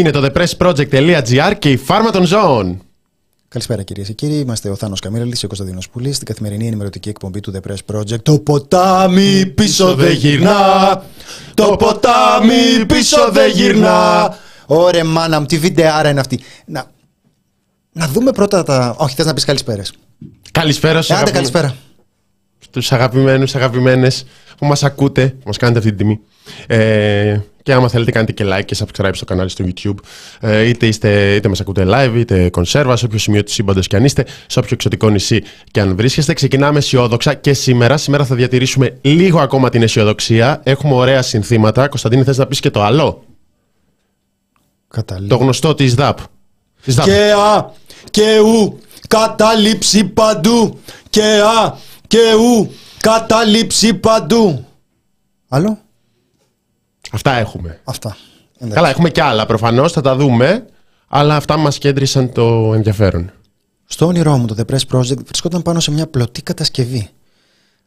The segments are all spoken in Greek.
Είναι το thepressproject.gr και η φάρμα των ζώων. Καλησπέρα κυρίες και κύριοι. Είμαστε ο Θάνος Καμίραλη και ο Κωνσταντίνο Πουλή στην καθημερινή ενημερωτική εκπομπή του The Press Project. Το ποτάμι πίσω δεν γυρνά. Το ποτάμι πίσω δεν γυρνά. Ωρε μάνα μου, τι βιντεάρα είναι αυτή. Να, να δούμε πρώτα τα. Όχι, θες να πεις καλησπέρες. Καλησπέρα στους Άντε, καλησπέρα. Στους αγαπημένους, αγαπημένες που μας ακούτε, που μας κάνετε αυτή την τιμή. Ε, και άμα θέλετε κάνετε και like και subscribe στο κανάλι στο YouTube. Ε, είτε, είστε, είτε μας ακούτε live, είτε κονσέρβα, σε όποιο σημείο του σύμπαντος και αν είστε, σε όποιο εξωτικό νησί και αν βρίσκεστε. Ξεκινάμε αισιόδοξα και σήμερα. Σήμερα θα διατηρήσουμε λίγο ακόμα την αισιοδοξία. Έχουμε ωραία συνθήματα. Κωνσταντίνη, θες να πεις και το άλλο; Καταλήγει. Το γνωστό της ΔΑΠ. Της ΔΑΠ. Και α και ου καταλήψη παντού. Και α και ου καταλήψη παντού. Άλλο; Αυτά έχουμε. Αυτά. Εντάξει. Καλά, έχουμε και άλλα προφανώς, θα τα δούμε. Αλλά αυτά μας κέντρισαν το ενδιαφέρον. Στο όνειρό μου το The Press Project βρισκόταν πάνω σε μια πλωτή κατασκευή.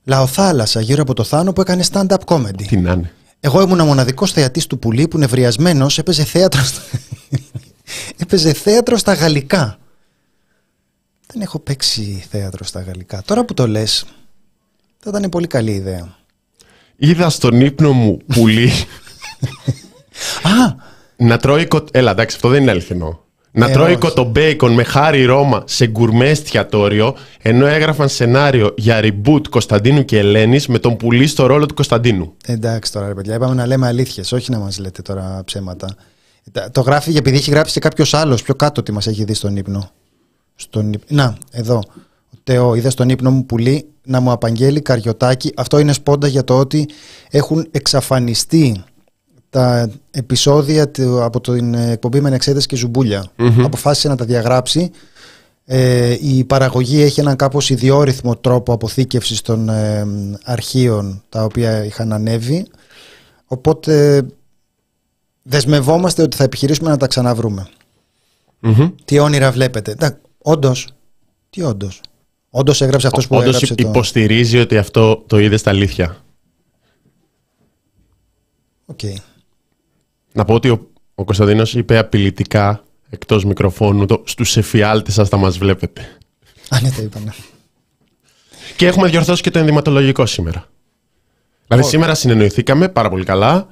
Λαοθάλασσα γύρω από το Θάνο που έκανε stand-up comedy. Τι να είναι. Εγώ ήμουν ο μοναδικός θεατής του πουλί που νευριασμένος έπαιζε θέατρο στα... έπαιζε θέατρο στα γαλλικά. Δεν έχω παίξει θέατρο στα γαλλικά. Τώρα που το λες, θα ήταν πολύ καλή ιδέα. Είδα στον ύπνο μου πουλί Α, να τρώει κο... Έλα, εντάξει, αυτό δεν είναι αληθινό. Να Ε, τρώει όχι. κοτομπέικον με χάρη Ρώμα σε γκουρμέ εστιατόριο, ενώ έγραφαν σενάριο για reboot Κωνσταντίνου και Ελένης με τον πουλί στο ρόλο του Κωνσταντίνου. εντάξει τώρα ρε παιδιά, είπαμε να λέμε αλήθειες, όχι να μας λέτε τώρα ψέματα. Τα- Το γράφει επειδή έχει γράψει και κάποιος άλλος πιο κάτω ότι μας έχει δει στον ύπνο. Στον... ύπ- Να, εδώ. Ο Τεό, είδες στον ύπνο μου πουλί να μου απαγγέλει καριωτάκι. Αυτό είναι σπόντα για το ότι έχουν εξαφανιστεί τα επεισόδια του, από την εκπομπή με εξέταση και ζουμπούλια. Αποφάσισε να τα διαγράψει. Ε, η παραγωγή έχει έναν κάπως ιδιόρυθμο τρόπο αποθήκευσης των ε, αρχείων τα οποία είχαν ανέβει. Οπότε δεσμευόμαστε ότι θα επιχειρήσουμε να τα ξαναβρούμε. Μμμ. Τι όνειρα βλέπετε; Τα, όντως. Τι όντως; Όντως έγραψε αυτός που Όντως έγραψε το... υποστηρίζει ότι αυτό το είδε στα αλήθεια. Οκ. Να πω ότι ο, ο Κωνσταντίνος είπε απειλητικά εκτός μικροφώνου το, στους εφιάλτες σας θα μας βλέπετε. Α, ναι, τα είπαμε. Και έχουμε διορθώσει και το ενδυματολογικό σήμερα. Δηλαδή σήμερα συνεννοηθήκαμε πάρα πολύ καλά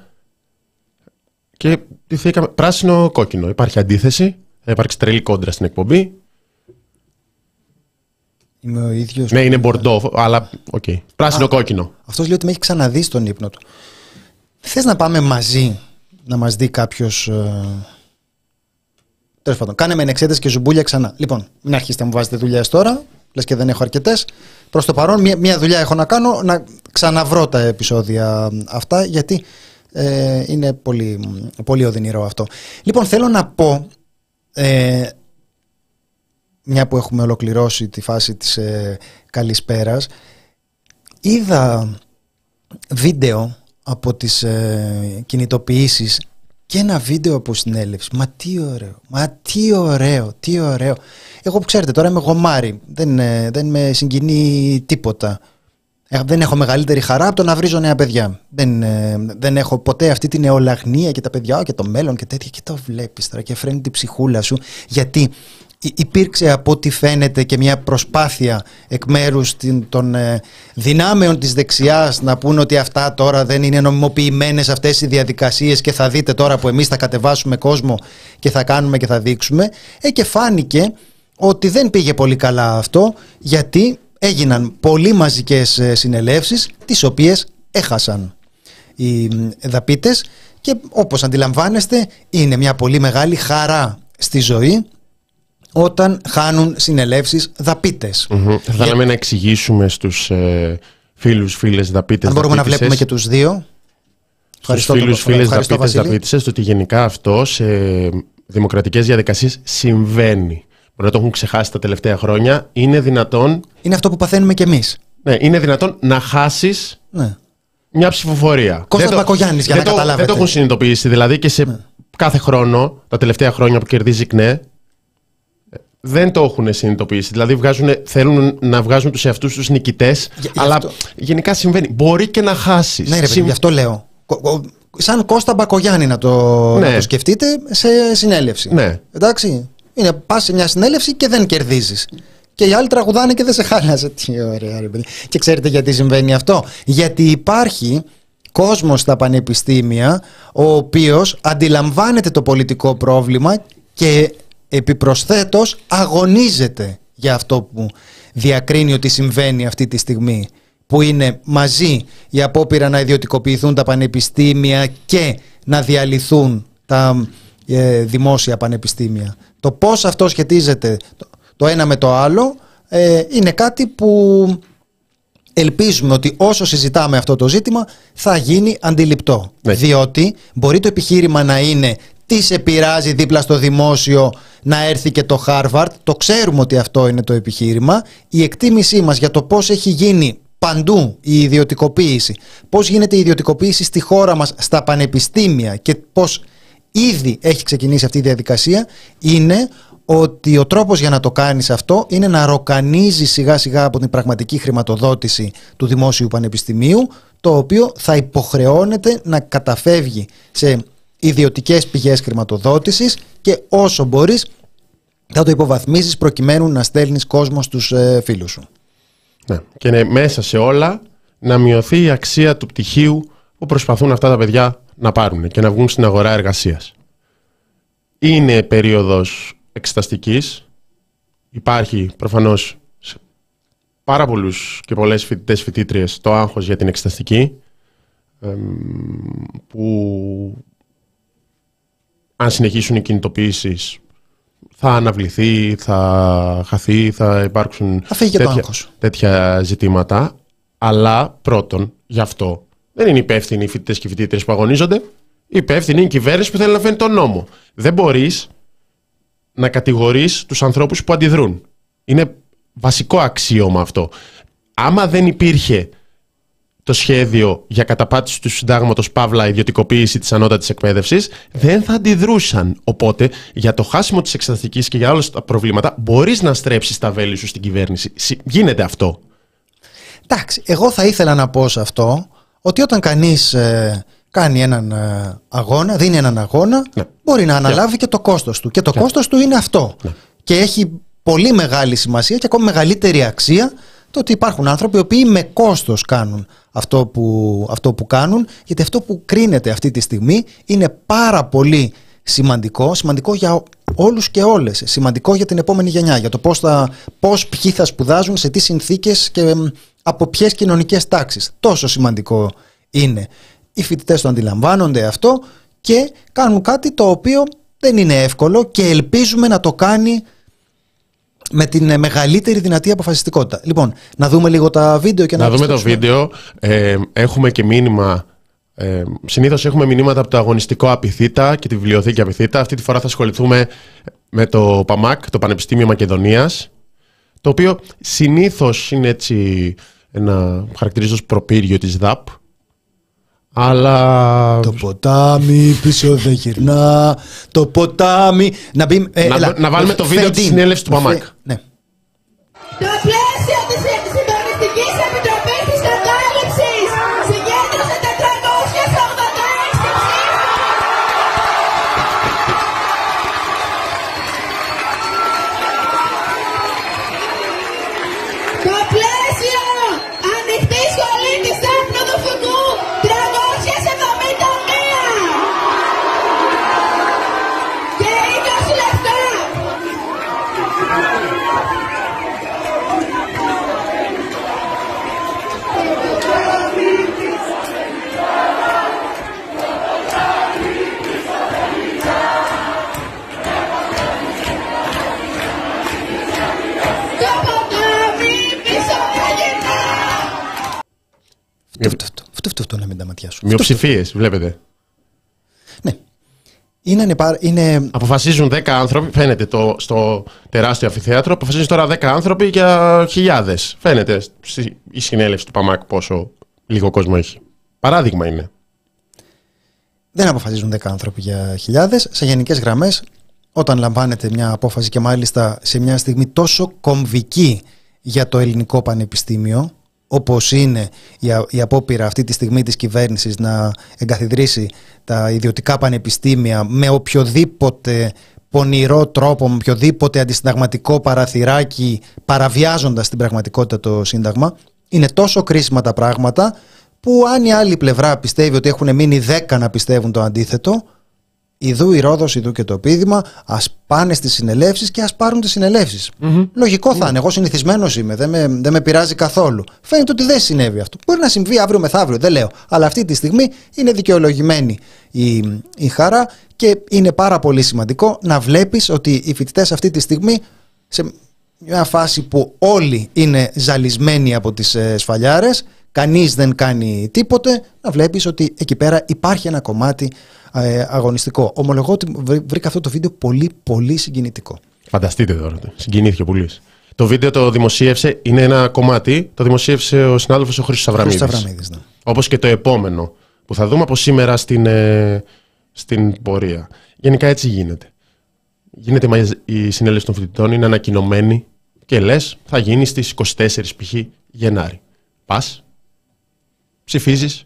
και ντυθήκαμε πράσινο-κόκκινο. Υπάρχει αντίθεση, θα υπάρξει τρελή κόντρα στην εκπομπή. Είμαι ο ίδιος. Ναι, είναι μπορντό, αλλά οκ. Πράσινο-κόκκινο. Αυτός λέει ότι με έχει ξαναδεί στον ύπνο του. Θες να πάμε μαζί να μας δει κάποιος... Ε... Τέλος πάντων, κάνε με εξέταση και ζουμπούλια ξανά. Λοιπόν, μην αρχίσετε να μου βάζετε δουλειές τώρα, λες και δεν έχω αρκετές. Προς το παρόν, μία, μία δουλειά έχω να κάνω, να ξαναβρω τα επεισόδια αυτά, γιατί ε, είναι πολύ, πολύ οδυνηρό αυτό. Λοιπόν, θέλω να πω, ε, μια που έχουμε ολοκληρώσει τη φάση της ε, καλησπέρας, είδα βίντεο από τις ε, κινητοποιήσεις και ένα βίντεο από συνέλευση. Μα τι ωραίο, μα τι ωραίο, τι ωραίο. Εγώ που ξέρετε τώρα είμαι γομάρι, δεν, ε, δεν με συγκινεί τίποτα. Ε, δεν έχω μεγαλύτερη χαρά από το να βρίζω νέα παιδιά. Δεν, ε, δεν έχω ποτέ αυτή την νεολαγνία και τα παιδιά «Α, και το μέλλον και τέτοια. Και το βλέπεις τώρα και φρένει την ψυχούλα σου. Γιατί υ- υπήρξε από ό,τι φαίνεται και μια προσπάθεια εκ μέρους την- των ε, δυνάμεων της δεξιάς να πούν ότι αυτά τώρα δεν είναι νομιμοποιημένες αυτές οι διαδικασίες και θα δείτε τώρα που εμείς θα κατεβάσουμε κόσμο και θα κάνουμε και θα δείξουμε. Ε, και φάνηκε ότι δεν πήγε πολύ καλά αυτό γιατί έγιναν πολύ μαζικές ε, συνελεύσεις τις οποίες έχασαν οι μ, δαπίτες και όπως αντιλαμβάνεστε είναι μια πολύ μεγάλη χαρά στη ζωή όταν χάνουν συνελεύσεις δαπίτες. Μμμ. Θα θέλαμε να εξηγήσουμε στους ε, φίλους, φίλες δαπίτες Αν μπορούμε να δαπίτισσες, βλέπουμε και τους δύο. στους τον- φίλους, φίλες ευχαριστώ, δαπίτες Βασίλη. δαπίτισσες ότι γενικά αυτό σε δημοκρατικές διαδικασίες συμβαίνει. Μπορεί να το έχουν ξεχάσει τα τελευταία χρόνια. Είναι δυνατόν, Είναι αυτό που παθαίνουμε κι εμείς. ναι, είναι δυνατόν να χάσεις Ναι. μια ψηφοφορία. Κώστας Δεν το- Μπακογιάννης, για δεν να το- καταλάβετε. Ναι. Δεν το έχουν συνειδητοποιήσει. Δηλαδή και σε κάθε χρόνο, τα τελευταία χρόνια που κερδίζει η ΚΝΕ, δεν το έχουν συνειδητοποιήσει. Δηλαδή βγάζουν, θέλουν να βγάζουν τους εαυτούς τους νικητές, Γι- γι' αλλά αυτό- γενικά συμβαίνει. Μπορεί και να χάσεις. Ναι, ρε παιδί, Συμ- γι' αυτό λέω. Κο- κο- σαν Κώστα Μπακογιάννη να το, Ναι. να το σκεφτείτε σε συνέλευση. Ναι. Εντάξει. Είναι, πας σε μια συνέλευση και δεν κερδίζεις. Και οι άλλοι τραγουδάνε και δεν σε χάλασε. Τι ωραία, ρε παιδί. Και ξέρετε γιατί συμβαίνει αυτό. Γιατί υπάρχει κόσμος στα πανεπιστήμια ο οποίος αντιλαμβάνεται το πολιτικό πρόβλημα και επιπροσθέτως αγωνίζεται για αυτό που διακρίνει ότι συμβαίνει αυτή τη στιγμή που είναι μαζί η απόπειρα να ιδιωτικοποιηθούν τα πανεπιστήμια και να διαλυθούν τα ε, δημόσια πανεπιστήμια. Το πώς αυτό σχετίζεται το, το ένα με το άλλο ε, είναι κάτι που ελπίζουμε ότι όσο συζητάμε αυτό το ζήτημα θα γίνει αντιληπτό. Ναι. Διότι μπορεί το επιχείρημα να είναι τι σε πειράζει δίπλα στο δημόσιο να έρθει και το Harvard; Το ξέρουμε ότι αυτό είναι το επιχείρημα. Η εκτίμησή μας για το πώς έχει γίνει παντού η ιδιωτικοποίηση, πώς γίνεται η ιδιωτικοποίηση στη χώρα μας στα πανεπιστήμια και πώς ήδη έχει ξεκινήσει αυτή η διαδικασία είναι ότι ο τρόπος για να το κάνεις αυτό είναι να ροκανίζεις σιγά σιγά από την πραγματική χρηματοδότηση του δημόσιου πανεπιστημίου το οποίο θα υποχρεώνεται να καταφεύγει σε ιδιωτικές πηγές χρηματοδότησης και όσο μπορείς θα το υποβαθμίσεις προκειμένου να στέλνεις κόσμο στους ε, φίλους σου. Ναι. Και είναι μέσα σε όλα να μειωθεί η αξία του πτυχίου που προσπαθούν αυτά τα παιδιά να πάρουν και να βγουν στην αγορά εργασίας. Είναι περίοδος εξεταστικής. Υπάρχει προφανώς σε πάρα πολλούς και πολλές φοιτητές φοιτήτριες το άγχος για την εξεταστική εμ, που αν συνεχίσουν οι κινητοποιήσεις θα αναβληθεί, θα χαθεί, θα υπάρξουν Θα φύγει και το τέτοια, άγχος. τέτοια ζητήματα. Αλλά πρώτον, γι' αυτό δεν είναι υπεύθυνοι οι φοιτητές και οι φοιτήτρε που αγωνίζονται. Υπεύθυνη είναι η κυβέρνηση που θέλει να φέρει τον νόμο. Δεν μπορείς να κατηγορείς τους ανθρώπους που αντιδρούν. Είναι βασικό αξίωμα αυτό. Άμα δεν υπήρχε το σχέδιο για καταπάτηση του συντάγματος Παύλα ιδιωτικοποίηση της ανώτατης εκπαίδευσης, δεν θα αντιδρούσαν. Οπότε, για το χάσιμο της εξεταστικής και για όλα τα προβλήματα, μπορείς να στρέψεις τα βέλη σου στην κυβέρνηση. Συ- Γίνεται αυτό. Εντάξει, εγώ θα ήθελα να πω σε αυτό ότι όταν κανείς ε, κάνει έναν ε, αγώνα, δίνει έναν αγώνα, Ναι. μπορεί να αναλάβει και το κόστος του. Και το κόστος του είναι αυτό. Και έχει πολύ μεγάλη σημασία και ακόμη μεγαλύτερη αξία το ότι υπάρχουν άνθρωποι οι οποίοι με κόστος κάνουν αυτό που, αυτό που κάνουν, γιατί αυτό που κρίνεται αυτή τη στιγμή είναι πάρα πολύ σημαντικό, σημαντικό για όλους και όλες, σημαντικό για την επόμενη γενιά, για το πώς, θα, πώς ποιοι θα σπουδάζουν, σε τι συνθήκες και μ, από ποιες κοινωνικές τάξεις. Τόσο σημαντικό είναι. Οι φοιτητές το αντιλαμβάνονται αυτό και κάνουν κάτι το οποίο δεν είναι εύκολο και ελπίζουμε να το κάνει με την ε, μεγαλύτερη δυνατή αποφασιστικότητα. Λοιπόν, να δούμε λίγο τα βίντεο και να, Να δούμε το επιστρέψουμε. βίντεο. Ε, έχουμε και μήνυμα. Ε, Συνήθως έχουμε μηνύματα από το αγωνιστικό Απιθύτα και τη βιβλιοθήκη Απιθύτα. Αυτή τη φορά θα ασχοληθούμε με το ΠΑΜΑΚ, το Πανεπιστήμιο Μακεδονίας, το οποίο συνήθως είναι έτσι ένα χαρακτηρίζω ως προπύργιο της ΔΑΠ, αλλά Το ποτάμι πίσω δεν γυρνά. Το ποτάμι. Να, μπει, ε, Να- έλα. να βάλουμε το βίντεο Fade της in. συνέλευσης του Παμάκ. Φε- Ναι. Αυτό, αυτό να μην τα ματιά σου. μειοψηφίες, βλέπετε. Ναι. Είναι, ανεπα- είναι Αποφασίζουν 10 άνθρωποι, φαίνεται το, στο τεράστιο αμφιθέατρο, αποφασίζουν τώρα 10 άνθρωποι για χιλιάδες. Φαίνεται στη, η συνέλευση του ΠΑΜΑΚ πόσο λίγο κόσμο έχει. Παράδειγμα είναι. δεν αποφασίζουν 10 άνθρωποι για χιλιάδες. Σε γενικές γραμμές, όταν λαμβάνεται μια απόφαση και μάλιστα σε μια στιγμή τόσο κομβική για το ελληνικό πανεπιστήμιο, όπως είναι η, η απόπειρα αυτή τη στιγμή της κυβέρνησης να εγκαθιδρύσει τα ιδιωτικά πανεπιστήμια με οποιοδήποτε πονηρό τρόπο, με οποιοδήποτε αντισυνταγματικό παραθυράκι παραβιάζοντας την πραγματικότητα το Σύνταγμα είναι τόσο κρίσιμα τα πράγματα που αν η άλλη πλευρά πιστεύει ότι έχουν μείνει 10 να πιστεύουν το αντίθετο Ιδού η Ρόδος, ιδού και το πείδημα, ας πάνε στις συνελεύσεις και ας πάρουν τις συνελευσει Λογικό θα είναι. Εγώ συνηθισμένος είμαι. Δεν με, δεν με πειράζει καθόλου. Φαίνεται ότι δεν συνέβη αυτό. Μπορεί να συμβεί αύριο μεθαύριο, δεν λέω. Αλλά αυτή τη στιγμή είναι δικαιολογημένη η, η χαρά και είναι πάρα πολύ σημαντικό να βλέπεις ότι οι φοιτητές αυτή τη στιγμή σε μια φάση που όλοι είναι ζαλισμένοι από τις ε, σφαλιάρες κανείς δεν κάνει τίποτε να βλέπεις ότι εκεί πέρα υπάρχει ένα κομμάτι ε, αγωνιστικό. Ομολογώ ότι βρήκα αυτό το βίντεο πολύ πολύ συγκινητικό. Φανταστείτε τώρα, συγκινήθηκε πολύ. Το βίντεο το δημοσίευσε, είναι ένα κομμάτι, το δημοσίευσε ο συνάδελφος ο Χρήστος Αβραμίδης. Ναι. Όπως και το επόμενο που θα δούμε από σήμερα στην, ε, στην πορεία. Γενικά έτσι γίνεται. Γίνεται η συνέλευση των φοιτητών, είναι ανακοινωμένη και λες θα γίνει στις 24 π.χ. Γενάρη. Πας, ψηφίζεις,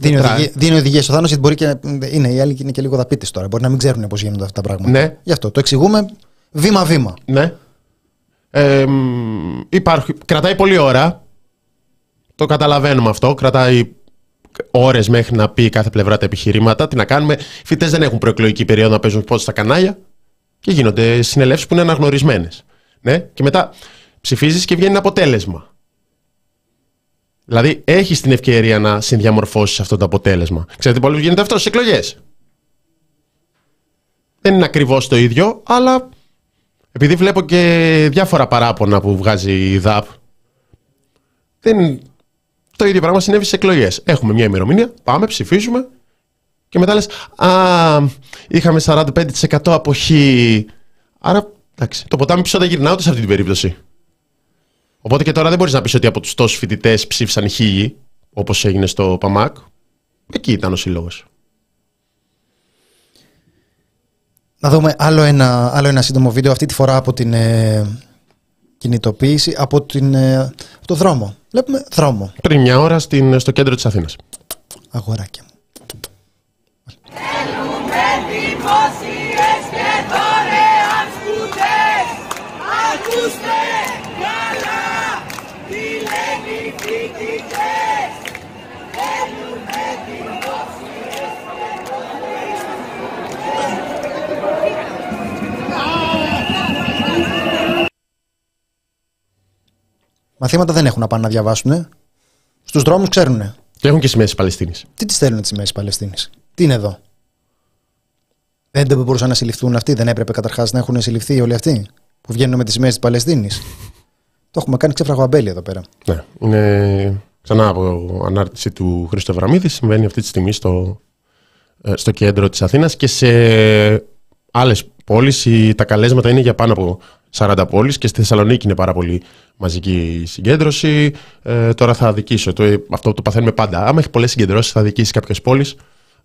Δίνει, οδηγίε, δίνει οδηγίες στο Θάνος γιατί μπορεί και είναι, οι άλλοι είναι και λίγο δαπίτες τώρα. Μπορεί να μην ξέρουν πώς γίνονται αυτά τα πράγματα. Ναι. Γι' αυτό το εξηγούμε βήμα-βήμα. Ναι. Ε, υπάρχει, κρατάει πολλή ώρα. Το καταλαβαίνουμε αυτό. Κρατάει ώρες μέχρι να πει κάθε πλευρά τα επιχειρήματα. Τι να κάνουμε; Οι φοιτητές δεν έχουν προεκλογική περίοδο να παίζουν πότε στα κανάλια και γίνονται συνελεύσεις που είναι αναγνωρισμένες. Ναι. Και μετά ψηφίζεις και βγαίνει ένα αποτέλεσμα. Δηλαδή, έχεις την ευκαιρία να συνδιαμορφώσεις αυτό το αποτέλεσμα. Ξέρετε, πολλοί γίνεται αυτό στις εκλογές. Δεν είναι ακριβώς το ίδιο, αλλά επειδή βλέπω και διάφορα παράπονα που βγάζει η ΔΑΠ, δεν... το ίδιο πράγμα συνέβη στις εκλογές. Έχουμε μια ημερομηνία, πάμε, ψηφίζουμε και μετά λες, Α, είχαμε 45% αποχή. Άρα, εντάξει, το ποτάμι πίσω δεν γυρνάω σε αυτή την περίπτωση. Οπότε και τώρα δεν μπορείς να πεις ότι από τους τόσους φοιτητές ψήφισαν χίλιοι, όπως έγινε στο ΠΑΜΑΚ. Εκεί ήταν ο σύλλογος. Να δούμε άλλο ένα, άλλο ένα σύντομο βίντεο, αυτή τη φορά από την ε, κινητοποίηση, από, την, ε, το δρόμο. Βλέπουμε δρόμο. Πριν μια ώρα στην, στο κέντρο της Αθήνας. Αγοράκια μου. Θέλουμε δημόσιες και δωρεάν σπουδές. Ακούστε Μαθήματα δεν έχουν να πάνε να διαβάσουν. Στους δρόμους ξέρουν. Και έχουν και σημαίες Παλαιστίνης. Τι τις στέλνουν τις σημαίες Παλαιστίνης; Τι είναι εδώ; Δεν μπορούσαν να συλληφθούν αυτοί. Δεν έπρεπε καταρχάς να έχουν συλληφθεί όλοι αυτοί που βγαίνουν με τις σημαίες της Παλαιστίνης. Το έχουμε κάνει ξεφραγοαμπέλη εδώ πέρα. Ναι. Είναι ξανά από ανάρτηση του Χρήστο Βραμίδη. Συμβαίνει αυτή τη στιγμή στο, ε, στο κέντρο της Αθήνας και σε άλλες πόλεις τα καλέσματα είναι για πάνω από 40 πόλεις και στη Θεσσαλονίκη είναι πάρα πολύ μαζική συγκέντρωση. Ε, τώρα θα αδικήσω. Το, αυτό το παθαίνουμε πάντα. Άμα έχει πολλές συγκεντρώσεις, θα αδικήσεις κάποιες πόλεις.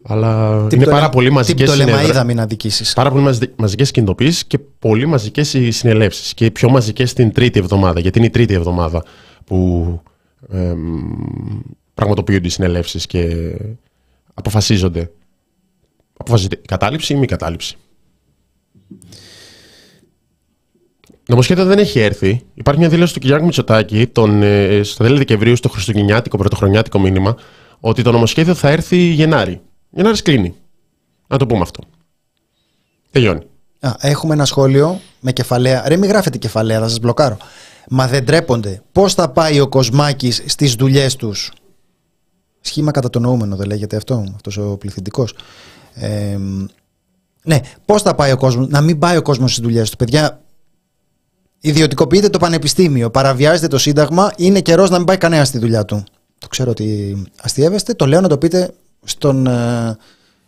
Αλλά τι είναι πάρα πολύ μαζικές συνεδρίε. μην αδικήσεις. Πάρα πολύ μαζικές κινητοποιήσει και πολύ μαζικές συνελεύσεις. Και οι πιο μαζικές την τρίτη εβδομάδα. Γιατί είναι η τρίτη εβδομάδα που ε, πραγματοποιούνται οι συνελεύσεις και αποφασίζονται. Αποφασίζεται η κατάληψη ή μη κατάληψη. Νομοσχέδιο δεν έχει έρθει. Υπάρχει μια δήλωση του Κυριάκου Μητσοτάκη τον, ε, στο τέλη Δεκεμβρίου στο Χριστουγεννιάτικο πρωτοχρονιάτικο μήνυμα ότι το νομοσχέδιο θα έρθει Γενάρη. Γενάρη κλείνει. Να το πούμε αυτό. Τελειώνει. Α, έχουμε ένα σχόλιο με κεφαλαία. Ρε, μην γράφετε κεφαλαία, θα σας μπλοκάρω. Μα δεν τρέπονται. Πώς θα πάει ο Κοσμάκης στις δουλειές τους; Σχήμα κατά το νοούμενο, δεν λέγεται αυτό, αυτός ο πληθυντικός. Ε, ναι, πώς θα πάει ο κόσμος, να μην πάει ο κόσμος στις δουλειές του. Παιδιά, Ιδιωτικοποιείται το πανεπιστήμιο, παραβιάζεται το Σύνταγμα, είναι καιρός να μην πάει κανένας στη δουλειά του. Το ξέρω ότι αστείευεστε, το λέω να το πείτε στον ε,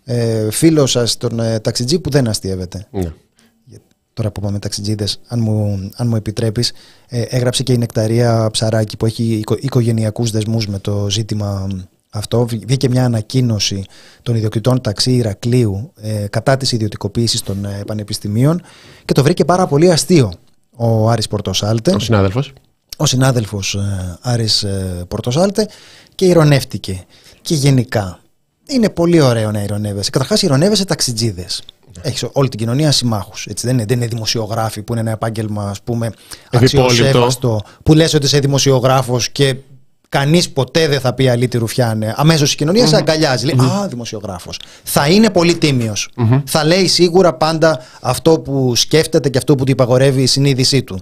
ε φίλο σας, τον ε, ταξιτζή που δεν αστείευεται. Ναι. Τώρα που πάμε ταξιτζίδες, αν μου, αν μου επιτρέπεις, ε, έγραψε και η Νεκταρία Ψαράκη που έχει οικο, οικογενειακούς δεσμούς με το ζήτημα αυτό. Βγήκε μια ανακοίνωση των ιδιοκτητών ταξί Ηρακλείου ε, κατά της ιδιωτικοποίησης των ε, πανεπιστημίων και το βρήκε πάρα πολύ αστείο ο Άρης Πορτοσάλτε. Ο συνάδελφος. ο συνάδελφος ε, Άρης ε, Πορτοσάλτε και ηρωνεύτηκε. Και γενικά είναι πολύ ωραίο να ηρωνεύεσαι. Καταρχάς ηρωνεύεσαι ταξιτζίδες. Έχεις όλη την κοινωνία συμμάχους. Δεν, είναι, δεν είναι δημοσιογράφοι που είναι ένα επάγγελμα ας πούμε, Ευυπόλοιπτο. αξιοσέβαστο. Που λες ότι είσαι δημοσιογράφος και κανείς ποτέ δεν θα πει αλήτη ρουφιάνε. Αμέσως η κοινωνία σε αγκαλιάζει. Λέει, Α, δημοσιογράφος. Θα είναι πολύ τίμιος. Θα λέει σίγουρα πάντα αυτό που σκέφτεται και αυτό που του υπαγορεύει η συνείδησή του.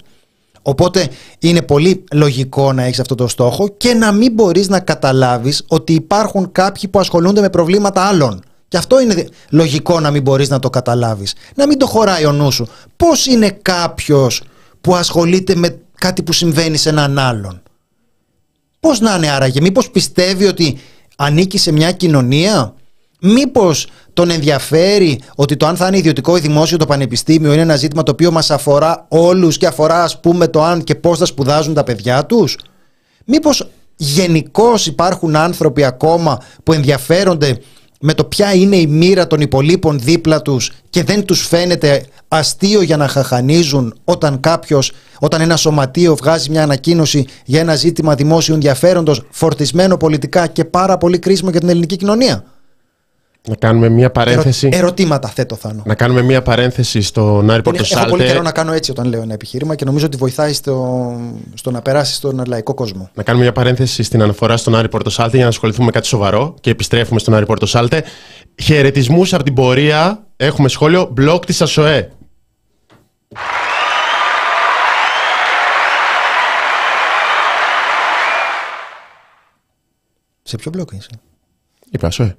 Οπότε είναι πολύ λογικό να έχεις αυτό το στόχο και να μην μπορείς να καταλάβεις ότι υπάρχουν κάποιοι που ασχολούνται με προβλήματα άλλων. Και αυτό είναι δι- λογικό να μην μπορείς να το καταλάβεις. Να μην το χωράει ο νους σου. Πώς είναι κάποιος που ασχολείται με κάτι που συμβαίνει σε έναν άλλον; Πώς να είναι άραγε, μήπως πιστεύει ότι ανήκει σε μια κοινωνία, μήπως τον ενδιαφέρει ότι το αν θα είναι ιδιωτικό ή δημόσιο το πανεπιστήμιο είναι ένα ζήτημα το οποίο μας αφορά όλους και αφορά ας πούμε το αν και πώς θα σπουδάζουν τα παιδιά τους; Μήπως γενικώς υπάρχουν άνθρωποι ακόμα που ενδιαφέρονται με το ποια είναι η μοίρα των υπολείπων δίπλα τους και δεν τους φαίνεται αστείο για να χαχανίζουν όταν κάποιος, όταν ένα σωματείο βγάζει μια ανακοίνωση για ένα ζήτημα δημόσιου ενδιαφέροντος φορτισμένο πολιτικά και πάρα πολύ κρίσιμο για την ελληνική κοινωνία. Να κάνουμε μια παρένθεση. Ερω- ερωτήματα θέτω Θάνο. Να κάνουμε μια παρένθεση στον Άρη Είναι- Έχω πολύ Πορτοσάλτε. καιρό να κάνω έτσι όταν λέω ένα επιχείρημα και νομίζω ότι βοηθάει στο, στο να περάσει στον λαϊκό κόσμο. Να κάνουμε μια παρένθεση στην αναφορά στον Άρη Πορτοσάλτε για να ασχοληθούμε με κάτι σοβαρό και επιστρέφουμε στον Άρη Πορτοσάλτε. Χαιρετισμούς από την πορεία. Έχουμε σχόλιο. Μπλοκ της ΑΣΟΕ. Σε ποιο μπλοκ είσαι; Είπε ΑΣΟΕ.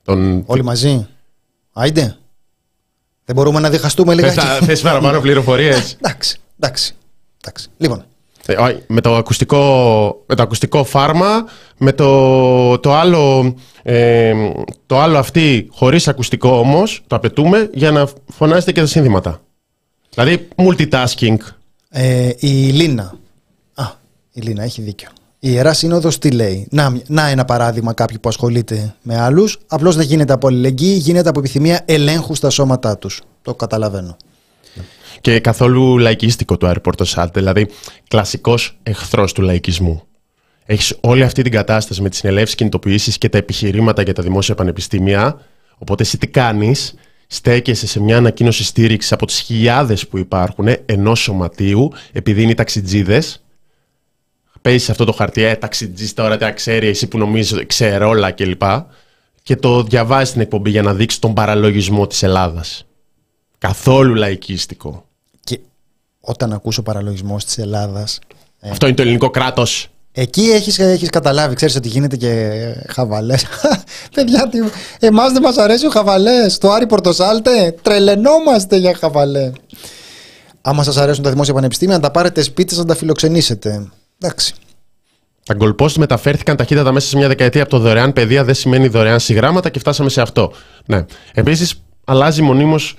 Α. Τον... Όλοι μαζί. Άιντε. Δεν μπορούμε να διχαστούμε Θες, λιγάκι. να- θες παραπάνω πληροφορίες; εντάξει, εντάξει, εντάξει. Λοιπόν, με, το ακουστικό, με το ακουστικό φάρμα, με το, το, άλλο, ε, το άλλο αυτή χωρίς ακουστικό όμως, το απαιτούμε για να φωνάζετε και τα σύνθηματα. Δηλαδή multitasking. ε, η Λίνα. Α, η Λίνα έχει δίκιο. Η Ιερά Σύνοδος τι λέει; Να, να ένα παράδειγμα κάποιου που ασχολείται με άλλους. Απλώς δεν γίνεται από αλληλεγγύη, γίνεται από επιθυμία ελέγχου στα σώματά τους. Το καταλαβαίνω. Και καθόλου λαϊκίστικο το Άρη Πορτοσάλτε, δηλαδή κλασικός εχθρός του λαϊκισμού. Έχεις όλη αυτή την κατάσταση με τις συνελεύσεις κινητοποιήσεις και τα επιχειρήματα για τα δημόσια πανεπιστήμια, οπότε εσύ τι κάνεις, στέκεσαι σε μια ανακοίνωση στήριξης από τις χιλιάδες που υπάρχουν ενός σωματείου, επειδή είναι οι ταξιτζίδες, παίζεις αυτό το χαρτί, ε, ταξιτζής τώρα τι ξέρει, εσύ που νομίζεις ότι ξέρει όλα κλπ. Και το διαβάζεις στην εκπομπή για να δείξεις τον παραλογισμό της Ελλάδας. Καθόλου λαϊκίστικο. Και όταν ακούσω παραλογισμό της Ελλάδας, Αυτό είναι το ελληνικό κράτος. Εκεί έχεις, έχεις καταλάβει, ξέρεις ότι γίνεται και χαβαλές. Παιδιά, τι... εμάς δεν μας αρέσει ο χαβαλές. Το Άρη Πορτοσάλτε, τρελαινόμαστε για χαβαλέ. Άμα σας αρέσουν τα δημόσια πανεπιστήμια, να τα πάρετε σπίτι σας να τα φιλοξενήσετε. Εντάξει. Τα γκολπόστ μεταφέρθηκαν ταχύτατα μέσα σε μια δεκαετία από το δωρεάν παιδεία δεν σημαίνει δωρεάν συγγράμματα και φτάσαμε σε αυτό. Ναι. Επίσης, αλλάζει μονίμως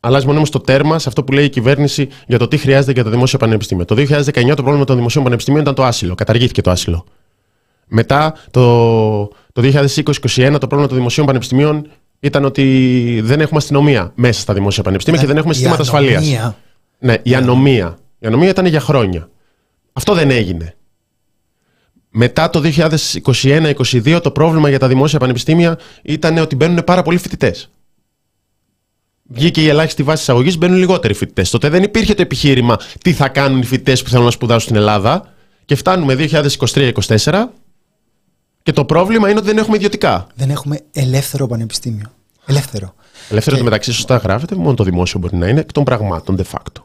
αλλάζει μονίμως το τέρμα σε αυτό που λέει η κυβέρνηση για το τι χρειάζεται για τα δημόσια πανεπιστήμια. Το 2019 το πρόβλημα των δημοσίων πανεπιστήμιων ήταν το άσυλο. Καταργήθηκε το άσυλο. Μετά το, το 2020-2021 το πρόβλημα των δημοσίων πανεπιστήμιων ήταν ότι δεν έχουμε αστυνομία μέσα στα δημόσια πανεπιστήμια και δεν έχουμε Η συστήματα ασφαλείας. ανομία. Ναι, η ανομία. Η ανομία ήταν για χρόνια. Αυτό δεν έγινε. Μετά το 2021-2022 το πρόβλημα για τα δημόσια πανεπιστήμια ήταν ότι μπαίνουν πάρα πολλοί φοιτητές. Βγήκε η ελάχιστη βάση εισαγωγής, μπαίνουν λιγότεροι φοιτητές. Τότε δεν υπήρχε το επιχείρημα τι θα κάνουν οι φοιτητές που θέλουν να σπουδάσουν στην Ελλάδα. Και φτάνουμε 2023-2024 και το πρόβλημα είναι ότι δεν έχουμε ιδιωτικά. Δεν έχουμε ελεύθερο πανεπιστήμιο. Ελεύθερο. Ελεύθερο το μεταξύ, σωστά γράφεται, μόνο το δημόσιο μπορεί να είναι εκ των πραγμάτων de facto.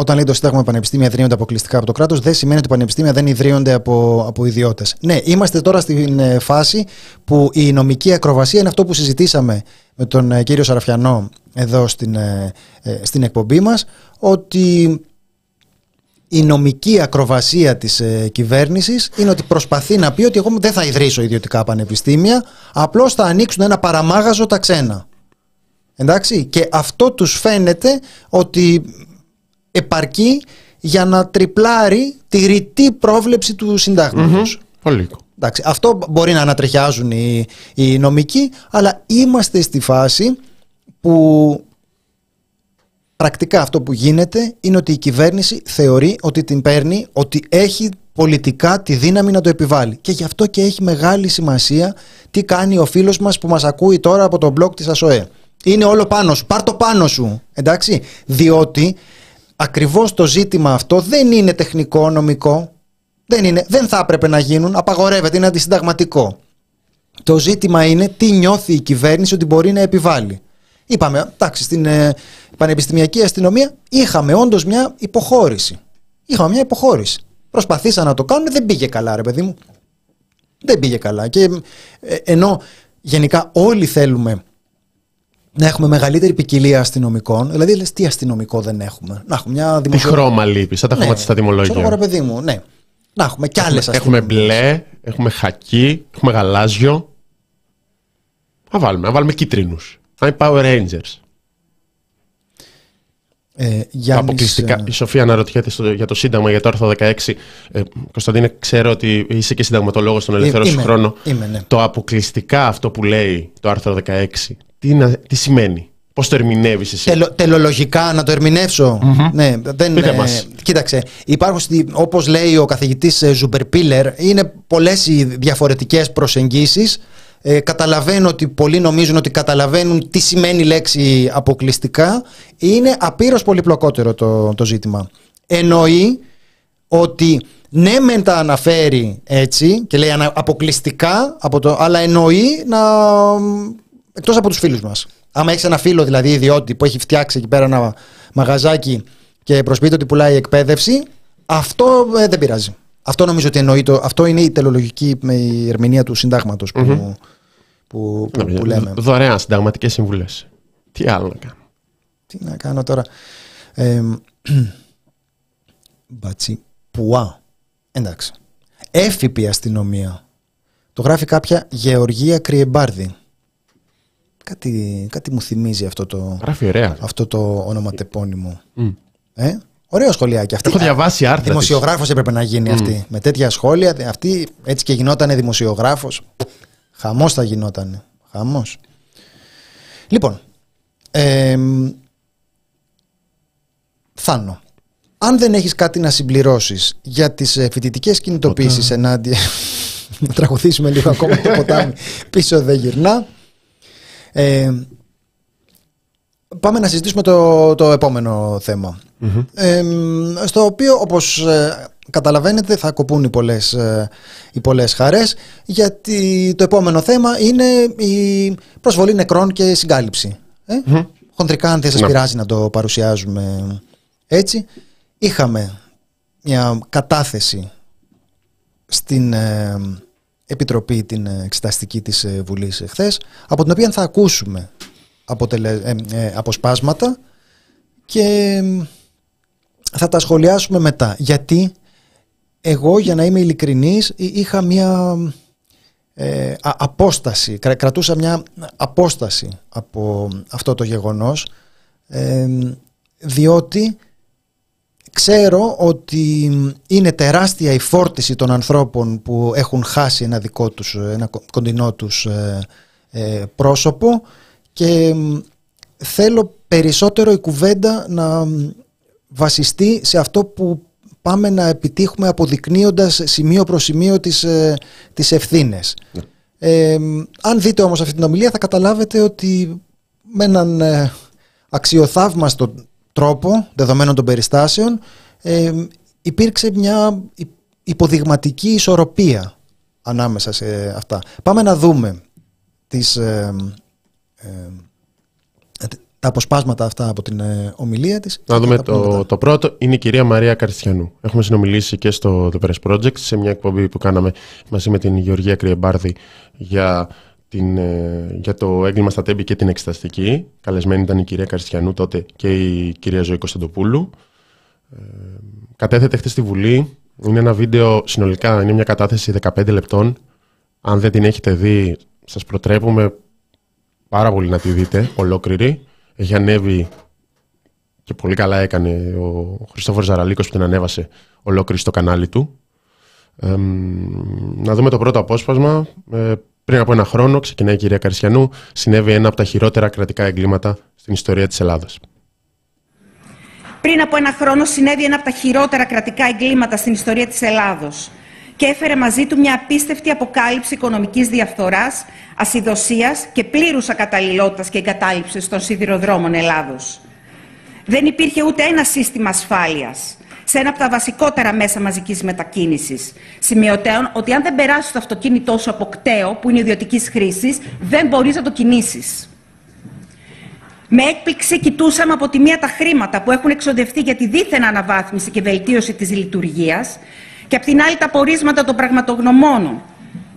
Όταν λέει το Σύνταγμα πανεπιστήμια ιδρύονται αποκλειστικά από το κράτος, δεν σημαίνει ότι πανεπιστήμια δεν ιδρύονται από, από ιδιώτες. Ναι, είμαστε τώρα στην ε, φάση που η νομική ακροβασία είναι αυτό που συζητήσαμε με τον ε, κύριο Σαραφιανό εδώ στην, ε, ε, στην εκπομπή μας, ότι η νομική ακροβασία της ε, κυβέρνησης είναι ότι προσπαθεί να πει ότι εγώ δεν θα ιδρύσω ιδιωτικά πανεπιστήμια, απλώς θα ανοίξουν ένα παραμάγαζο τα ξένα. Εντάξει, και αυτό τους φαίνεται ότι επαρκεί για να τριπλάρει τη ρητή πρόβλεψη του συντάγματος. Πολύ. Εντάξει, αυτό μπορεί να ανατριχιάζουν οι, οι νομικοί, αλλά είμαστε στη φάση που πρακτικά αυτό που γίνεται είναι ότι η κυβέρνηση θεωρεί ότι την παίρνει, ότι έχει πολιτικά τη δύναμη να το επιβάλλει. Και γι' αυτό και έχει μεγάλη σημασία τι κάνει ο φίλος μας που μας ακούει τώρα από τον blog της ΑΣΟΕ. Είναι όλο πάνω σου. Πάρ το πάνω σου. Εντάξει. Διότι ακριβώς το ζήτημα αυτό δεν είναι τεχνικό, νομικό. Δεν, είναι, δεν θα έπρεπε να γίνουν. Απαγορεύεται, είναι αντισυνταγματικό. Το ζήτημα είναι τι νιώθει η κυβέρνηση ότι μπορεί να επιβάλλει. Είπαμε, εντάξει, στην ε, πανεπιστημιακή αστυνομία είχαμε όντως μια υποχώρηση. Είχαμε μια υποχώρηση. Προσπαθήσαν να το κάνουν, δεν πήγε καλά, ρε παιδί μου. Δεν πήγε καλά. Και ε, ενώ γενικά όλοι θέλουμε να έχουμε μεγαλύτερη ποικιλία αστυνομικών. Δηλαδή, λες, τι αστυνομικό δεν έχουμε; Να έχουμε μια Τι δημοσιο... χρώμα λείπει, σαν τα Ναι, χρώματα στα Ξέρω εγώ, ρε τιμολόγια. παιδί μου, ναι. Να έχουμε κι άλλες Έχουμε μπλε, έχουμε χακί, έχουμε γαλάζιο. Να βάλουμε, να βάλουμε κίτρινους. Να είναι Power Rangers. Ε, Γιάννης, Αποκλειστικά. ε, Η Σοφία αναρωτιέται στο, για το Σύνταγμα, για το άρθρο 16. Ε, Κωνσταντίνε, ξέρω ότι είσαι και συνταγματολόγος στον ελεύθερο σου είμαι, χρόνο. Είμαι, ναι. Το αποκλειστικά αυτό που λέει το άρθρο 16, τι, είναι- τι σημαίνει, πώς το ερμηνεύεις εσύ; Τελο, τελολογικά να το ερμηνεύσω Ναι, δεν, Πείτε ε, μας. κοίταξε, υπάρχουν, στη- όπως λέει ο καθηγητής ε, Ζουμπερπίλερ, είναι πολλές οι διαφορετικές προσεγγίσεις. Ε, καταλαβαίνω ότι πολλοί νομίζουν ότι καταλαβαίνουν τι σημαίνει η λέξη αποκλειστικά. Είναι απείρως πολυπλοκότερο το, το ζήτημα. Εννοεί ότι ναι μεν τα αναφέρει έτσι και λέει ανα- αποκλειστικά από το, αλλά εννοεί να εκτός από τους φίλους μας άμα έχεις ένα φίλο δηλαδή ιδιώτη που έχει φτιάξει εκεί πέρα ένα μαγαζάκι και προσποιείται ότι πουλάει εκπαίδευση αυτό ε, δεν πειράζει αυτό νομίζω ότι εννοεί το, αυτό είναι η τελολογική με η ερμηνεία του συντάγματος που, που, που, που λέμε Δωρεάν συνταγματικές συμβουλές. Τι άλλο να κάνω; τι να κάνω τώρα; Ε, μπατσι πουά. Εντάξει. Έφυπη αστυνομία. Το γράφει κάποια Γεωργία Κριεμπάρδη. Κάτι, κάτι μου θυμίζει αυτό το, Γράφει ωραία. αυτό το ονοματεπώνυμο. Μμ. Ε; Ωραίο σχολιάκι. Αυτή, Έχω διαβάσει άρθρα της. Δημοσιογράφος έπρεπε να γίνει αυτή. Με τέτοια σχόλια. Αυτή έτσι και γινότανε δημοσιογράφος. Χαμός θα γινότανε. Χαμός. Λοιπόν. εμ, Θάνο. Αν δεν έχεις κάτι να συμπληρώσεις για τις ε, φοιτητικές κινητοποίησεις ενάντια... να τραγουδήσουμε λίγο ακόμα το ποτάμι πίσω δεν γυρνά. Ε, πάμε να συζητήσουμε το, το επόμενο θέμα. Ε, στο οποίο όπως ε, καταλαβαίνετε θα κοπούν οι πολλές, ε, οι πολλές χαρές γιατί το επόμενο θέμα είναι η προσβολή νεκρών και συγκάλυψη. Ε; Χοντρικά αν δεν σας Ναι. πειράζει να το παρουσιάζουμε έτσι. Είχαμε μια κατάθεση στην ε, Επιτροπή την ε, Εξεταστική της ε, Βουλής εχθές από την οποία θα ακούσουμε αποτελε, ε, ε, αποσπάσματα και ε, θα τα σχολιάσουμε μετά. Γιατί εγώ για να είμαι ειλικρινής εί- είχα μια ε, α- απόσταση, κρα- κρατούσα μια απόσταση από αυτό το γεγονός ε, διότι ξέρω ότι είναι τεράστια η φόρτιση των ανθρώπων που έχουν χάσει ένα δικό τους, ένα κο- κοντινό τους ε, ε, πρόσωπο και μ, θέλω περισσότερο η κουβέντα να μ, βασιστεί σε αυτό που πάμε να επιτύχουμε αποδεικνύοντας σημείο προς σημείο τις, ε, τις ευθύνες. Ε, μ, αν δείτε όμως αυτή την ομιλία θα καταλάβετε ότι με έναν ε, αξιοθαύμαστο τρόπο δεδομένων των περιστάσεων ε, υπήρξε μια υ- υποδειγματική ισορροπία ανάμεσα σε αυτά. Πάμε να δούμε τις, ε, ε, τα αποσπάσματα αυτά από την ε, ομιλία της. Να και δούμε θα πούμε το, μετά. το πρώτο. Είναι η κυρία Μαρία Καριστιανού. Έχουμε συνομιλήσει και στο The Press Project σε μια εκπομπή που κάναμε μαζί με την Γεωργία Κρυεμπάρδη για, την, ε, για το έγκλημα στα τέμπη και την εξεταστική. Καλεσμένη ήταν η κυρία Καριστιανού τότε και η κυρία Ζωή Κωνσταντοπούλου. Ε, κατέθετε χθες στη Βουλή. Είναι ένα βίντεο συνολικά, είναι μια κατάθεση 15 λεπτών. Αν δεν την έχετε δει, σας προτρέπουμε πάρα πολύ να τη δείτε ολόκληρη. Έχει ανέβει και πολύ καλά έκανε ο Χριστόφορος Ζαραλίκος που την ανέβασε ολόκληρη στο κανάλι του. Εμ, να δούμε το πρώτο απόσπασμα. Ε, πριν από ένα χρόνο ξεκινάει η κυρία Καρισιανού. Συνέβη ένα από τα χειρότερα κρατικά εγκλήματα στην ιστορία της Ελλάδας. Πριν από ένα χρόνο συνέβη ένα από τα χειρότερα κρατικά εγκλήματα στην ιστορία της Ελλάδος και έφερε μαζί του μια απίστευτη αποκάλυψη οικονομικής διαφθοράς, ασυδοσίας και πλήρους ακαταλληλότητας και εγκατάλειψης των σιδηροδρόμων Ελλάδος. Δεν υπήρχε ούτε ένα σύστημα ασφάλειας σε ένα από τα βασικότερα μέσα μαζικής μετακίνησης. Σημειωτέων ότι αν δεν περάσει το αυτοκίνητό σου από κταίο, που είναι ιδιωτικής χρήσης, δεν μπορείς να το κινήσεις. Με έκπληξη κοιτούσαμε από τη μία τα χρήματα που έχουν εξοδευτεί για τη δίθεν αναβάθμιση και βελτίωση της λειτουργίας και από την άλλη τα πορίσματα των πραγματογνωμόνων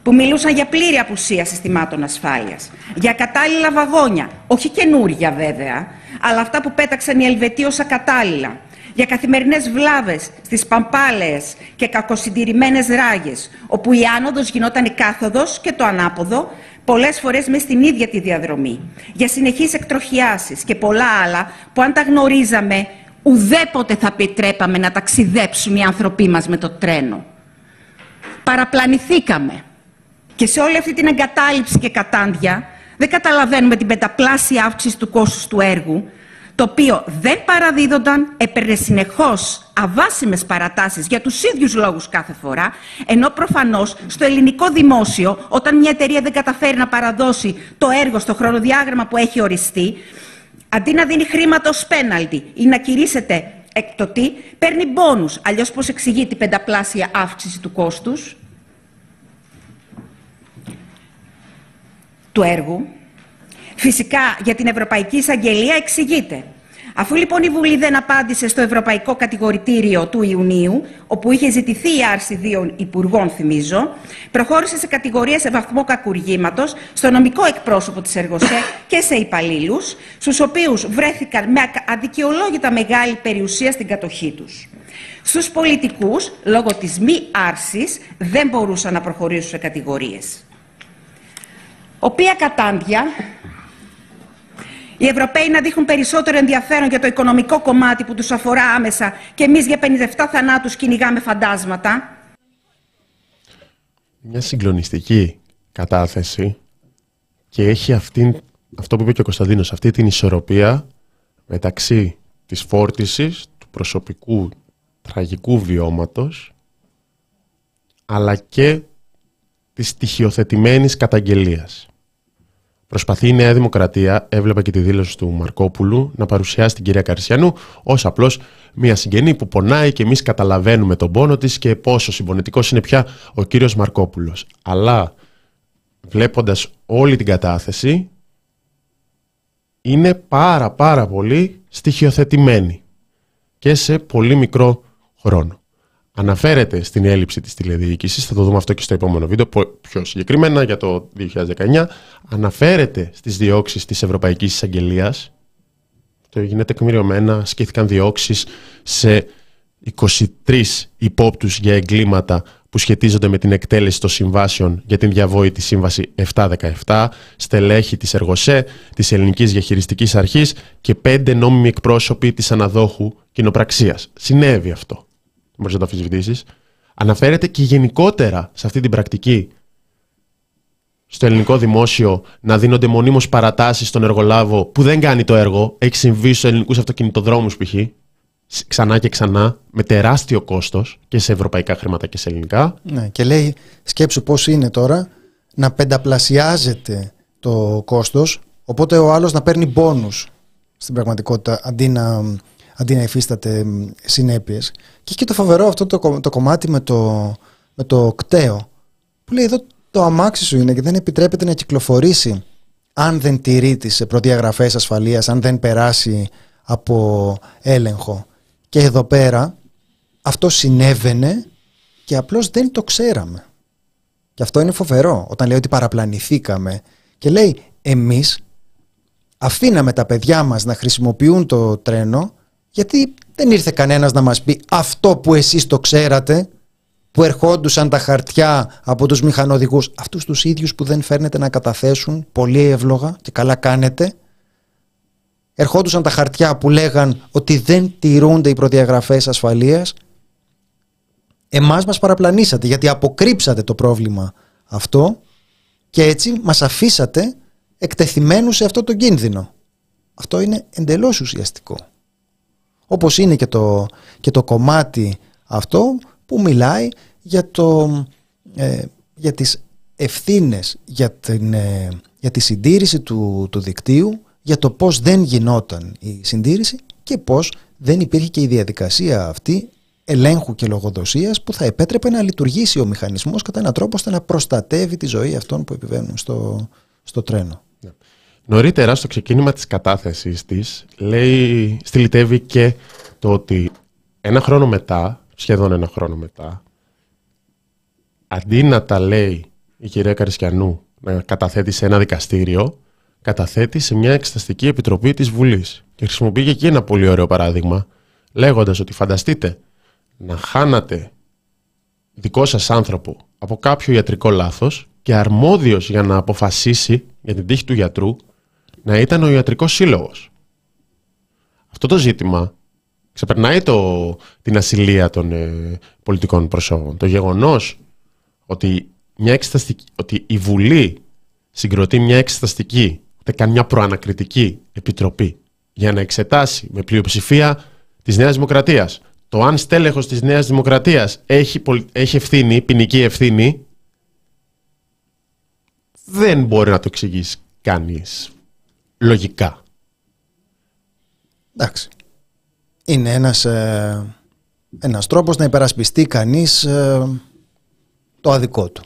που μιλούσαν για πλήρη απουσία συστημάτων ασφάλειας, για κατάλληλα βαγόνια, όχι καινούρια βέβαια, αλλά αυτά που πέταξαν οι Ελβετοί ως ακατάλληλα, για καθημερινές βλάβες στις παμπάλαιες και κακοσυντηρημένες ράγες, όπου η άνοδος γινόταν η κάθοδος και το ανάποδο, πολλές φορές μες στην ίδια τη διαδρομή, για συνεχείς εκτροχιάσεις και πολλά άλλα που αν τα γνωρίζαμε, ουδέποτε θα επιτρέπαμε να ταξιδέψουν οι άνθρωποι μας με το τρένο. Παραπλανηθήκαμε. Και σε όλη αυτή την εγκατάλειψη και κατάντια δεν καταλαβαίνουμε την πενταπλάσια αύξηση του κόστους του έργου, το οποίο δεν παραδίδονταν, έπαιρνε συνεχώς αβάσιμες παρατάσεις για τους ίδιους λόγους κάθε φορά, ενώ προφανώς στο ελληνικό δημόσιο, όταν μια εταιρεία δεν καταφέρει να παραδώσει το έργο στο χρονοδιάγραμμα που έχει οριστεί, αντί να δίνει χρήματα ως πέναλτι ή να κηρύσσεται εκτοτή, παίρνει μπόνους. Αλλιώς πώς εξηγεί την πενταπλάσια αύξηση του κόστους του έργου. Φυσικά για την Ευρωπαϊκή Εισαγγελία εξηγείται. Αφού λοιπόν η Βουλή δεν απάντησε στο Ευρωπαϊκό Κατηγορητήριο του Ιουνίου, όπου είχε ζητηθεί η άρση δύο υπουργών, θυμίζω, προχώρησε σε κατηγορία σε βαθμό κακουργήματος στο νομικό εκπρόσωπο της Εργοσέ και σε υπαλλήλους, στους οποίους βρέθηκαν με αδικαιολόγητα μεγάλη περιουσία στην κατοχή τους. Στους πολιτικούς, λόγω της μη άρσης, δεν μπορούσαν να προχωρήσουν σε κατηγορίες. Οποία κατάντια οι Ευρωπαίοι να δείχνουν περισσότερο ενδιαφέρον για το οικονομικό κομμάτι που τους αφορά άμεσα και εμείς για 57 θανάτους κυνηγάμε φαντάσματα. Μια συγκλονιστική κατάθεση και έχει αυτήν, αυτό που είπε και ο Κωνσταντίνος, αυτή την ισορροπία μεταξύ της φόρτισης, του προσωπικού τραγικού βιώματος, αλλά και της στοιχειοθετημένης καταγγελίας. Προσπαθεί η Νέα Δημοκρατία, έβλεπα και τη δήλωση του Μαρκόπουλου, να παρουσιάσει την κυρία Καρσιανού ως απλώς μια συγγενή που πονάει και εμείς καταλαβαίνουμε τον πόνο της και πόσο συμπονετικό είναι πια ο κύριος Μαρκόπουλος. Αλλά βλέποντας όλη την κατάθεση, είναι πάρα πάρα πολύ στοιχειοθετημένη και σε πολύ μικρό χρόνο αναφέρεται στην έλλειψη της τηλεδιοίκησης, θα το δούμε αυτό και στο επόμενο βίντεο, πιο συγκεκριμένα για το 2019, αναφέρεται στις διώξεις της Ευρωπαϊκής Εισαγγελίας, το γίνεται τεκμηριωμένα, σκήθηκαν διώξεις σε 23 υπόπτους για εγκλήματα που σχετίζονται με την εκτέλεση των συμβάσεων για την διαβόητη σύμβαση 717, στελέχη της Εργοσέ, της Ελληνικής Διαχειριστικής Αρχής και πέντε νόμιμοι εκπρόσωποι της αναδόχου κοινοπραξίας. Συνέβη αυτό μπορείς να το αμφισβητήσεις. Αναφέρεται και γενικότερα σε αυτή την πρακτική στο ελληνικό δημόσιο να δίνονται μονίμως παρατάσεις στον εργολάβο που δεν κάνει το έργο. Έχει συμβεί στους ελληνικούς αυτοκινητοδρόμους π.χ. Ξανά και ξανά, με τεράστιο κόστος και σε ευρωπαϊκά χρήματα και σε ελληνικά. Ναι, και λέει, σκέψου πώς είναι τώρα να πενταπλασιάζεται το κόστος, οπότε ο άλλος να παίρνει πόνου στην πραγματικότητα αντί να αντί να υφίσταται συνέπειες. Και έχει το φοβερό αυτό το, το κομμάτι με το, με το κταίο που λέει εδώ το αμάξι σου είναι και δεν επιτρέπεται να κυκλοφορήσει αν δεν τηρεί τις προδιαγραφές ασφαλείας, αν δεν περάσει από έλεγχο. Και εδώ πέρα αυτό συνέβαινε και απλώς δεν το ξέραμε. Και αυτό είναι φοβερό όταν λέει ότι παραπλανηθήκαμε και λέει εμείς αφήναμε τα παιδιά μας να χρησιμοποιούν το τρένο γιατί δεν ήρθε κανένας να μας πει αυτό που εσείς το ξέρατε, που ερχόντουσαν τα χαρτιά από τους μηχανοδηγούς, αυτούς τους ίδιους που δεν φέρνετε να καταθέσουν, πολύ εύλογα και καλά κάνετε, ερχόντουσαν τα χαρτιά που λέγαν ότι δεν τηρούνται οι προδιαγραφές ασφαλείας, εμάς μας παραπλανήσατε γιατί αποκρύψατε το πρόβλημα αυτό και έτσι μας αφήσατε εκτεθειμένους σε αυτό το κίνδυνο. Αυτό είναι εντελώς ουσιαστικό. Όπως είναι και το, και το κομμάτι αυτό που μιλάει για, το, ε, για τις ευθύνες για, την, ε, για τη συντήρηση του, του δικτύου, για το πώς δεν γινόταν η συντήρηση και πώς δεν υπήρχε και η διαδικασία αυτή ελέγχου και λογοδοσίας που θα επέτρεπε να λειτουργήσει ο μηχανισμός κατά έναν τρόπο ώστε να προστατεύει τη ζωή αυτών που επιβαίνουν στο, στο τρένο. Ναι. Νωρίτερα στο ξεκίνημα της κατάθεσης της λέει, στυλιτεύει και το ότι ένα χρόνο μετά, σχεδόν ένα χρόνο μετά, αντί να τα λέει η κυρία Καρισκιανού να καταθέτει σε ένα δικαστήριο, καταθέτει σε μια εξεταστική επιτροπή της Βουλής. Και χρησιμοποιεί και εκεί ένα πολύ ωραίο παράδειγμα, λέγοντας ότι φανταστείτε να χάνατε δικό σας άνθρωπο από κάποιο ιατρικό λάθος και αρμόδιος για να αποφασίσει για την τύχη του γιατρού να ήταν ο ιατρικός σύλλογος. Αυτό το ζήτημα ξεπερνάει το, την ασυλία των ε, πολιτικών προσώπων. Το γεγονός ότι, μια ότι η Βουλή συγκροτεί μια εξεταστική, ούτε καν μια προανακριτική επιτροπή για να εξετάσει με πλειοψηφία της Νέας Δημοκρατίας το αν στέλεχος της Νέας Δημοκρατίας έχει, έχει ευθύνη, ποινική ευθύνη, δεν μπορεί να το εξηγήσει κανείς λογικά. Εντάξει. Είναι ένας, ε, ένας τρόπος να υπερασπιστεί κανείς ε, το αδικό του.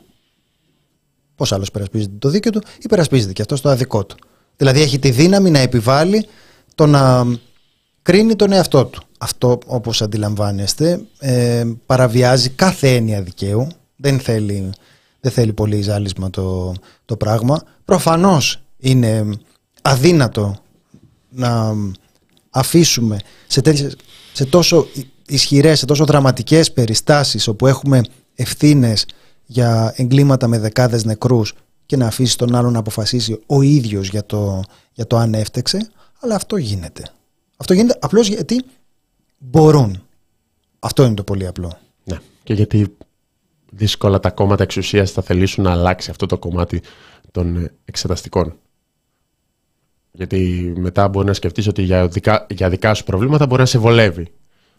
Πώς άλλος υπερασπίζεται το δίκαιο του, υπερασπίζεται και αυτός το αδικό του. Δηλαδή έχει τη δύναμη να επιβάλλει το να κρίνει τον εαυτό του. Αυτό όπως αντιλαμβάνεστε ε, παραβιάζει κάθε έννοια δικαίου. Δεν θέλει, δεν θέλει πολύ ζάλισμα το, το πράγμα. Προφανώς είναι αδύνατο να αφήσουμε σε, τέτοιες, σε τόσο ισχυρές, σε τόσο δραματικές περιστάσεις όπου έχουμε ευθύνες για εγκλήματα με δεκάδες νεκρούς και να αφήσει τον άλλον να αποφασίσει ο ίδιος για το, για το αν έφτεξε, αλλά αυτό γίνεται. Αυτό γίνεται απλώς γιατί μπορούν. Αυτό είναι το πολύ απλό. Ναι. Και γιατί δύσκολα τα κόμματα εξουσίας θα θελήσουν να αλλάξει αυτό το κομμάτι των εξεταστικών. Γιατί μετά μπορεί να σκεφτείς ότι για δικά, για δικά σου προβλήματα μπορεί να σε βολεύει.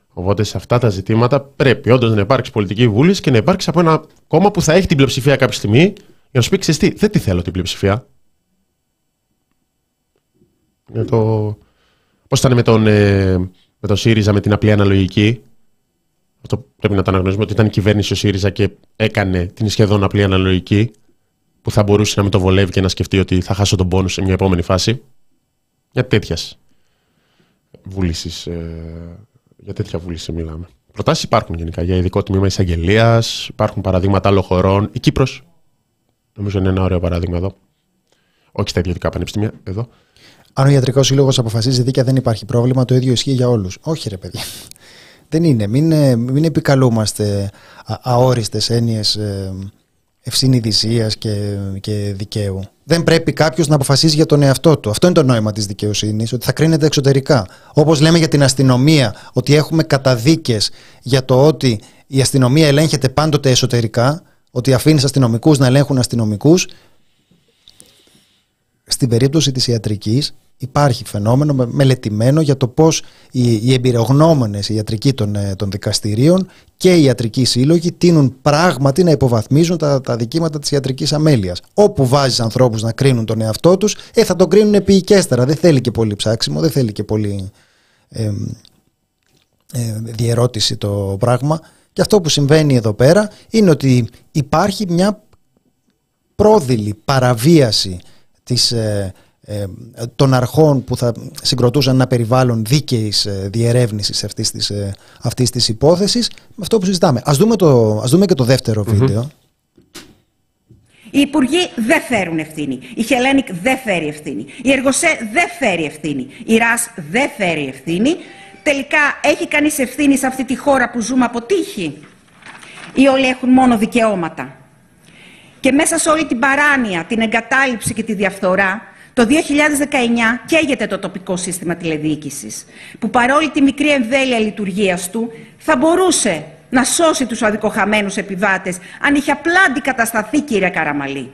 Οπότε σε αυτά τα ζητήματα πρέπει όντως να υπάρξει πολιτική βούληση και να υπάρξει από ένα κόμμα που θα έχει την πλειοψηφία κάποια στιγμή για να σου πει: Ξέρετε τι, δεν τη θέλω την πλειοψηφία. Για το... Πώς ήταν με τον, ε, με τον ΣΥΡΙΖΑ με την απλή αναλογική; Αυτό πρέπει να το αναγνωρίζουμε ότι ήταν η κυβέρνηση ο ΣΥΡΙΖΑ και έκανε την σχεδόν απλή αναλογική που θα μπορούσε να με το βολεύει και να σκεφτεί ότι θα χάσω τον πόνο σε μια επόμενη φάση. Για τέτοιας βούλησης. Ε, για τέτοια βούληση μιλάμε. Προτάσεις υπάρχουν γενικά για ειδικό τμήμα εισαγγελίας, υπάρχουν παραδείγματα άλλων χωρών. Η Κύπρος, νομίζω είναι ένα ωραίο παράδειγμα εδώ. Όχι στα ιδιωτικά πανεπιστήμια, εδώ. Αν ο ιατρικός σύλλογος αποφασίζει δίκαια, δεν υπάρχει πρόβλημα. Το ίδιο ισχύει για όλους. Όχι, ρε παιδιά. Δεν είναι. Μην, ε, μην επικαλούμαστε αόριστες έννοιες ευσύνη και, και δικαίου. Δεν πρέπει κάποιος να αποφασίζει για τον εαυτό του. Αυτό είναι το νόημα της δικαιοσύνης, ότι θα κρίνεται εξωτερικά. Όπως λέμε για την αστυνομία, ότι έχουμε καταδίκες για το ότι η αστυνομία ελέγχεται πάντοτε εσωτερικά, ότι αφήνεις αστυνομικούς να ελέγχουν αστυνομικούς. Στην περίπτωση της ιατρικής υπάρχει φαινόμενο μελετημένο για το πώς οι, οι εμπειρογνώμονες, οι ιατρικοί των, ε, των δικαστηρίων και οι ιατρικοί σύλλογοι τίνουν πράγματι να υποβαθμίζουν τα, τα δικήματα της ιατρικής αμέλειας. Όπου βάζεις ανθρώπους να κρίνουν τον εαυτό τους, ε, θα τον κρίνουν επίοικέστερα. Δεν θέλει και πολύ ψάξιμο, δεν θέλει και πολύ ε, ε, διερώτηση το πράγμα. Και αυτό που συμβαίνει εδώ πέρα είναι ότι υπάρχει μια πρόδειλη παραβίαση της ε, ε, των αρχών που θα συγκροτούσαν ένα περιβάλλον δίκαιης ε, διερεύνησης αυτής της, ε, αυτής της υπόθεσης με αυτό που συζητάμε. Ας δούμε, το, ας δούμε και το δευτερο βίντεο. Οι υπουργοί δεν φέρουν ευθύνη. Η Χελένικ δεν φέρει ευθύνη. Η Εργοσέ δεν φέρει ευθύνη. Η ΡΑΣ δεν φέρει ευθύνη. Τελικά έχει κανείς ευθύνη σε αυτή τη χώρα που ζούμε από τύχη; Ή όλοι έχουν μόνο δικαιώματα; Και μέσα σε όλη την παράνοια, την εγκατάλειψη και τη διαφθορά, το 2019 καίγεται το τοπικό σύστημα τηλεδιοίκησης, που παρόλη τη μικρή εμβέλεια λειτουργίας του, θα μπορούσε να σώσει τους αδικοχαμένους επιβάτες, αν είχε απλά αντικατασταθεί, κύριε Καραμαλή.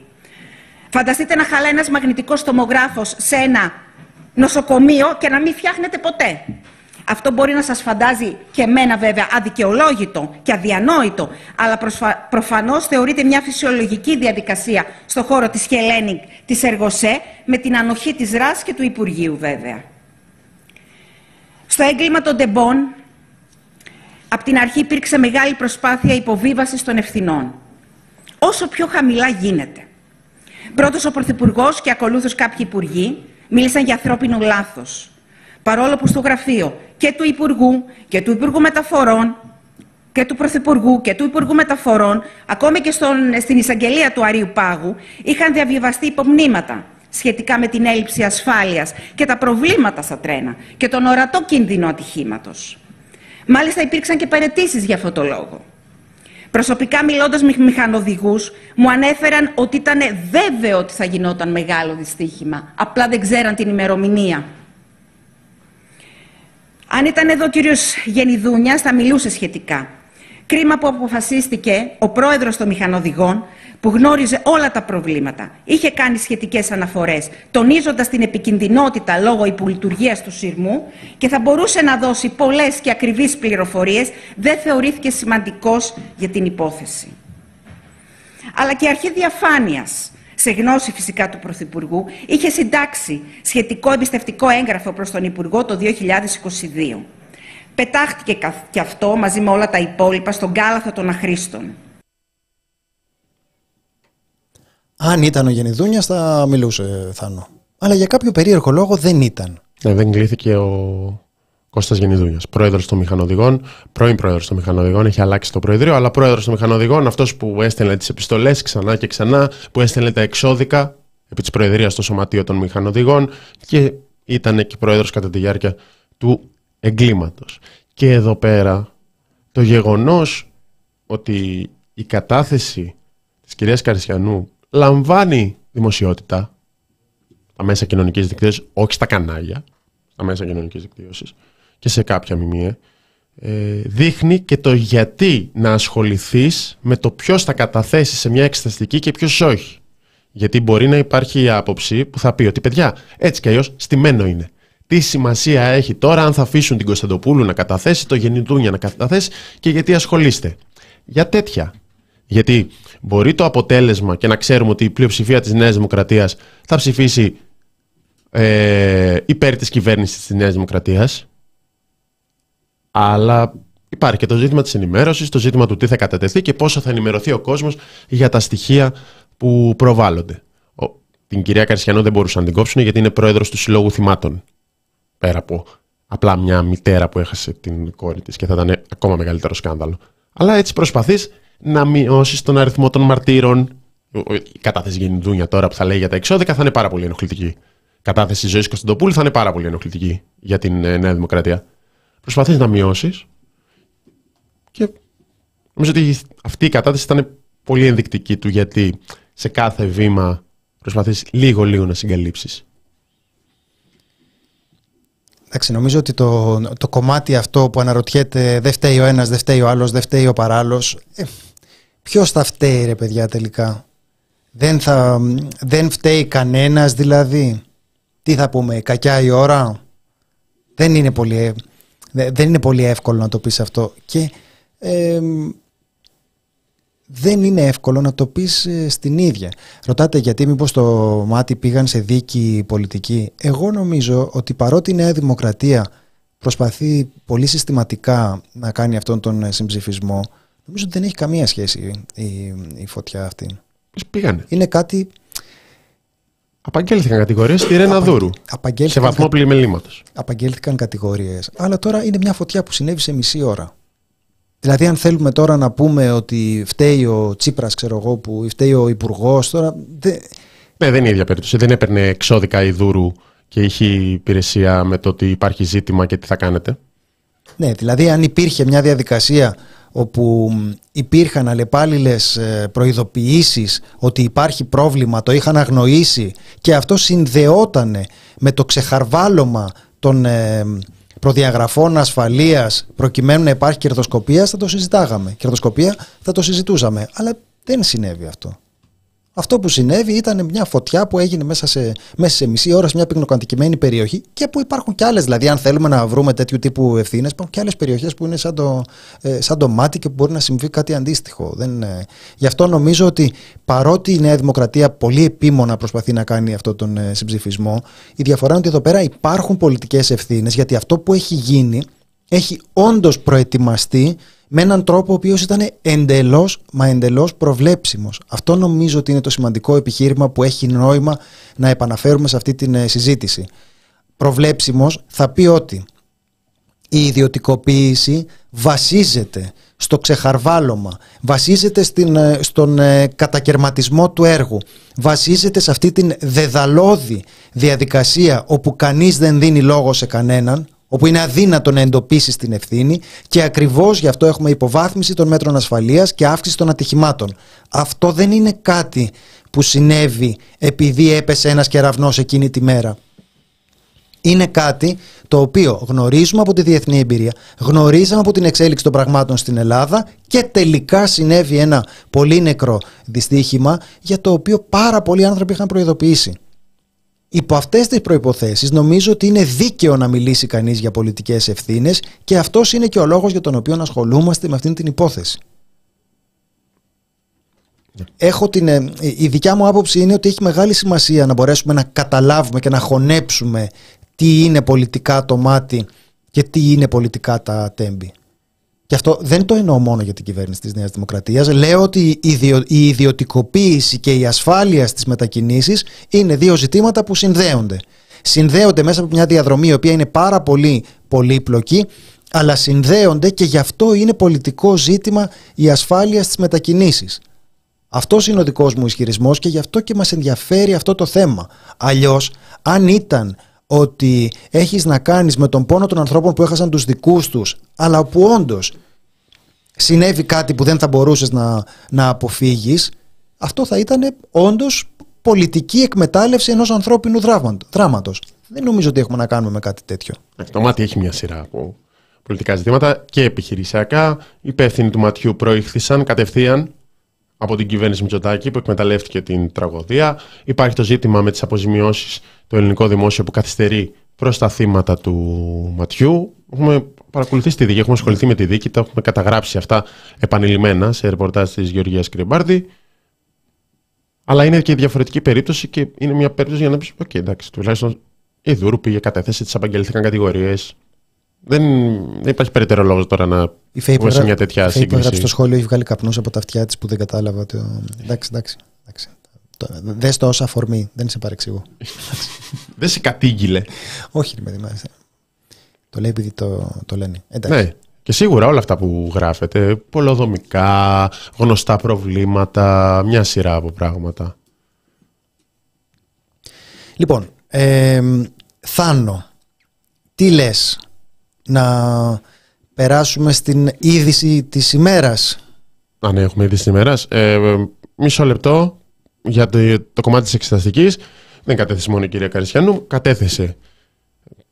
Φανταστείτε να χαλάει ένας μαγνητικός τομογράφος σε ένα νοσοκομείο και να μην φτιάχνεται ποτέ. Αυτό μπορεί να σας φαντάζει και εμένα βέβαια αδικαιολόγητο και αδιανόητο, αλλά προσφα... προφανώς θεωρείται μια φυσιολογική διαδικασία στο χώρο της Χελένικ, της Εργοσέ, με την ανοχή της ΡΑΣ και του Υπουργείου βέβαια. Στο έγκλημα των Ντεμπών, από την αρχή υπήρξε μεγάλη προσπάθεια υποβίβασης των ευθυνών. Όσο πιο χαμηλά γίνεται. Πρώτος ο Πρωθυπουργός και ακολούθως κάποιοι υπουργοί μίλησαν για ανθρώπινο λάθος. Παρόλο που στο γραφείο και του Υπουργού και του Υπουργού Μεταφορών και του Πρωθυπουργού και του Υπουργού Μεταφορών, ακόμη και στον, στην εισαγγελία του Αρίου Πάγου, είχαν διαβιβαστεί υπομνήματα σχετικά με την έλλειψη ασφάλειας και τα προβλήματα στα τρένα και τον ορατό κίνδυνο ατυχήματος. Μάλιστα υπήρξαν και παρετήσεις για αυτό το λόγο. Προσωπικά μιλώντας με μηχανοδηγούς, μου ανέφεραν ότι ήταν βέβαιο ότι θα γινόταν μεγάλο δυστύχημα. Απλά δεν ξέραν την ημερομηνία. Αν ήταν εδώ ο κύριος Γενιδούνιας θα μιλούσε σχετικά. Κρίμα που αποφασίστηκε ο πρόεδρος των μηχανοδηγών που γνώριζε όλα τα προβλήματα. Είχε κάνει σχετικές αναφορές, τονίζοντας την επικινδυνότητα λόγω υπολειτουργίας του σειρμού και θα μπορούσε να δώσει πολλές και ακριβείς πληροφορίες, δεν θεωρήθηκε σημαντικός για την υπόθεση. Αλλά και η αρχή διαφάνειας, σε γνώση φυσικά του Πρωθυπουργού, είχε συντάξει σχετικό εμπιστευτικό έγγραφο προς τον Υπουργό το 2022. Πετάχτηκε και αυτό μαζί με όλα τα υπόλοιπα στον κάλαθο των αχρήστων. Αν ήταν ο Γενιδούνιας, θα μιλούσε Θάνο. Αλλά για κάποιο περίεργο λόγο δεν ήταν. Ναι, δεν κλείθηκε ο Κώστας Γενιδούνιας, πρόεδρος των μηχανοδηγών, πρώην πρόεδρος των μηχανοδηγών, έχει αλλάξει το Προεδρείο, αλλά πρόεδρος των μηχανοδηγών, αυτός που έστελνε τις επιστολές ξανά και ξανά, που έστελνε τα εξώδικα επί της Προεδρίας στο Σωματείο των Μηχανοδηγών και ήταν και πρόεδρος κατά τη διάρκεια του εγκλήματος. Και εδώ πέρα το γεγονός ότι η κατάθεση της κυρίας Καρισιανού λαμβάνει δημοσιότητα στα μέσα κοινωνικής δικτύωσης, όχι στα κανάλια, στα μέσα κοινωνικής δικτύωσης και σε κάποια μιμία, ε, δείχνει και το γιατί να ασχοληθείς με το ποιος θα καταθέσει σε μια εξεταστική και ποιος όχι. Γιατί μπορεί να υπάρχει η άποψη που θα πει ότι παιδιά, έτσι κι αλλιώς στημένο είναι. Τι σημασία έχει τώρα αν θα αφήσουν την Κωνσταντοπούλου να καταθέσει, το Γεννητούνια να καταθέσει και γιατί ασχολείστε. Για τέτοια. Γιατί μπορεί το αποτέλεσμα και να ξέρουμε ότι η πλειοψηφία της Νέας Δημοκρατίας θα ψηφίσει ε, υπέρ της κυβέρνησης της Νέας Δημοκρατίας αλλά υπάρχει και το ζήτημα της ενημέρωσης, το ζήτημα του τι θα κατατεθεί και πόσο θα ενημερωθεί ο κόσμος για τα στοιχεία που προβάλλονται. την κυρία Καρσιανό δεν μπορούσαν να την κόψουν γιατί είναι πρόεδρος του Συλλόγου Θυμάτων. Πέρα από απλά μια μητέρα που έχασε την κόρη της και θα ήταν ακόμα μεγαλύτερο σκάνδαλο. Αλλά έτσι προσπαθείς να μειώσεις τον αριθμό των μαρτύρων. Η κατάθεση Γεννηδούνια τώρα που θα λέει για τα εξώδικα θα είναι πάρα πολύ ενοχλητική. Η κατάθεση ζωής Κωνσταντοπούλου θα είναι πάρα πολύ ενοχλητική για την ε, Νέα Δημοκρατία. Προσπαθείς να μειώσεις. Και νομίζω ότι αυτή η κατάθεση ήταν πολύ ενδεικτική του γιατί σε κάθε βήμα προσπαθείς λίγο-λίγο να συγκαλύψεις. Εντάξει, νομίζω ότι το, το κομμάτι αυτό που αναρωτιέται δεν φταίει ο ένας, δεν φταίει ο άλλος, δεν φταίει ο παράλληλος, ε, ποιος θα φταίει ρε παιδιά τελικά; Δεν, θα, δεν φταίει κανένας δηλαδή; Τι θα πούμε, κακιά η ώρα; Δεν είναι πολύ, δεν είναι πολύ εύκολο να το πεις αυτό. Και δεν είναι εύκολο να το πεις ε, στην ίδια. Ρωτάτε γιατί μήπως το μάτι πήγαν σε δίκη πολιτική. Εγώ νομίζω ότι παρότι η Νέα Δημοκρατία προσπαθεί πολύ συστηματικά να κάνει αυτόν τον ε, συμψηφισμό, νομίζω ότι δεν έχει καμία σχέση η, η φωτιά αυτή. πήγανε; Είναι κάτι... Απαγγέλθηκαν κατηγορίες στη Ρένα Δούρου. Σε βαθμό πλημελήματος. Απαγγέλθηκαν κατηγορίες. Αλλά τώρα είναι μια φωτιά που συνέβη σε μισή ώρα. Δηλαδή, αν θέλουμε τώρα να πούμε ότι φταίει ο Τσίπρας, ξέρω εγώ, που φταίει ο Υπουργός, τώρα. Δεν... Ναι, δεν είναι η ίδια περίπτωση. Δεν έπαιρνε εξώδικα η Δούρου και είχε υπηρεσία με το ότι υπάρχει ζήτημα και τι θα κάνετε. Ναι, δηλαδή, αν υπήρχε μια διαδικασία όπου υπήρχαν αλλεπάλληλες ε, προειδοποιήσεις ότι υπάρχει πρόβλημα, το είχαν αγνοήσει και αυτό συνδεότανε με το ξεχαρβάλωμα των ε, προδιαγραφών ασφαλείας προκειμένου να υπάρχει κερδοσκοπία, θα το συζητάγαμε. Κερδοσκοπία θα το συζητούσαμε. Αλλά δεν συνέβη αυτό. Αυτό που συνέβη ήταν μια φωτιά που έγινε μέσα σε, μέσα σε μισή ώρα σε μια πυκνοκατοικημένη περιοχή και που υπάρχουν κι άλλες. Δηλαδή, αν θέλουμε να βρούμε τέτοιου τύπου ευθύνες, υπάρχουν κι άλλες περιοχές που είναι σαν το, ε, σαν το μάτι και που μπορεί να συμβεί κάτι αντίστοιχο. Δεν, ε, γι' αυτό νομίζω ότι παρότι η Νέα Δημοκρατία πολύ επίμονα προσπαθεί να κάνει αυτόν τον ε, συμψηφισμό, η διαφορά είναι ότι εδώ πέρα υπάρχουν πολιτικές ευθύνες γιατί αυτό που έχει γίνει έχει όντως προετοιμαστεί με έναν τρόπο ο οποίος ήταν εντελώς, μα εντελώς προβλέψιμος. Αυτό νομίζω ότι είναι το σημαντικό επιχείρημα που έχει νόημα να επαναφέρουμε σε αυτή τη ε, συζήτηση. Προβλέψιμος θα πει ότι η ιδιωτικοποίηση βασίζεται στο ξεχαρβάλωμα, βασίζεται στην, ε, στον ε, κατακαιρματισμό του έργου, βασίζεται σε αυτή την δεδαλώδη διαδικασία όπου κανείς δεν δίνει λόγο σε κανέναν, όπου είναι αδύνατο να εντοπίσεις την ευθύνη και ακριβώς γι' αυτό έχουμε υποβάθμιση των μέτρων ασφαλείας και αύξηση των ατυχημάτων. Αυτό δεν είναι κάτι που συνέβη επειδή έπεσε ένας κεραυνός εκείνη τη μέρα. Είναι κάτι το οποίο γνωρίζουμε από τη διεθνή εμπειρία, γνωρίζαμε από την εξέλιξη των πραγμάτων στην Ελλάδα και τελικά συνέβη ένα πολύ νεκρό δυστύχημα για το οποίο πάρα πολλοί άνθρωποι είχαν προειδοποιήσει. Υπό αυτές τις προποθέσει, νομίζω ότι είναι δίκαιο να μιλήσει κανείς για πολιτικές ευθύνες και αυτός είναι και ο λόγος για τον οποίο ασχολούμαστε με αυτήν την υπόθεση. Έχω την, ε, η δικιά μου άποψη είναι ότι έχει μεγάλη σημασία να μπορέσουμε να καταλάβουμε και να χωνέψουμε τι είναι πολιτικά το μάτι και τι είναι πολιτικά τα τέμπη. Και αυτό δεν το εννοώ μόνο για την κυβέρνηση της Νέας Δημοκρατίας. Λέω ότι η ιδιωτικοποίηση και η ασφάλεια στις μετακινήσεις είναι δύο ζητήματα που συνδέονται. Συνδέονται μέσα από μια διαδρομή η οποία είναι πάρα πολύ πολύπλοκη, αλλά συνδέονται και γι' αυτό είναι πολιτικό ζήτημα η ασφάλεια στις μετακινήσεις. Αυτός είναι ο δικός μου ισχυρισμός και γι' αυτό και μας ενδιαφέρει αυτό το θέμα. Αλλιώς, αν ήταν ότι έχεις να κάνεις με τον πόνο των ανθρώπων που έχασαν τους δικούς τους αλλά που όντως συνέβη κάτι που δεν θα μπορούσες να, να αποφύγεις αυτό θα ήταν όντως πολιτική εκμετάλλευση ενός ανθρώπινου δράματος. Δεν νομίζω ότι έχουμε να κάνουμε με κάτι τέτοιο. Το μάτι έχει μια σειρά από πολιτικά ζητήματα και επιχειρησιακά. Οι υπεύθυνοι του ματιού προήχθησαν κατευθείαν από την κυβέρνηση Μητσοτάκη που εκμεταλλεύτηκε την τραγωδία. Υπάρχει το ζήτημα με τις αποζημιώσεις το ελληνικό δημόσιο που καθυστερεί προς τα θύματα του Ματιού. Έχουμε παρακολουθήσει τη δίκη, έχουμε ασχοληθεί με τη δίκη, τα έχουμε καταγράψει αυτά επανειλημμένα σε ρεπορτάζ της Γεωργίας Κρυμπάρδη. Αλλά είναι και διαφορετική περίπτωση και είναι μια περίπτωση για να πεις: Οκ, εντάξει, τουλάχιστον η Δούρου πήγε κατέθεσε, της απαγγελθήκαν κατηγορίες. Δεν, δεν υπάρχει περαιτέρω λόγος τώρα να πούμε σε μια τέτοια σύγκριση. Η στο σχόλιο έχει βγάλει καπνούς από τα αυτιά της που δεν κατάλαβα. Ότι... Εντάξει, εντάξει. εντάξει. Δες το ως αφορμή, δεν σε παρεξηγώ. δεν σε κατήγγειλε. Όχι, ρε παιδί Το λέει επειδή το, το λένε. Εντάξει. Ναι. Και σίγουρα όλα αυτά που γράφετε, πολλοδομικά, γνωστά προβλήματα, μια σειρά από πράγματα. Λοιπόν, ε, Θάνο, τι λες; Να περάσουμε στην είδηση της ημέρας. Αν ναι, έχουμε είδηση της ημέρας. Ε, μισό λεπτό για το, το κομμάτι της εξεταστικής. Δεν κατέθεσε μόνο η κυρία Καρισιανού, κατέθεσε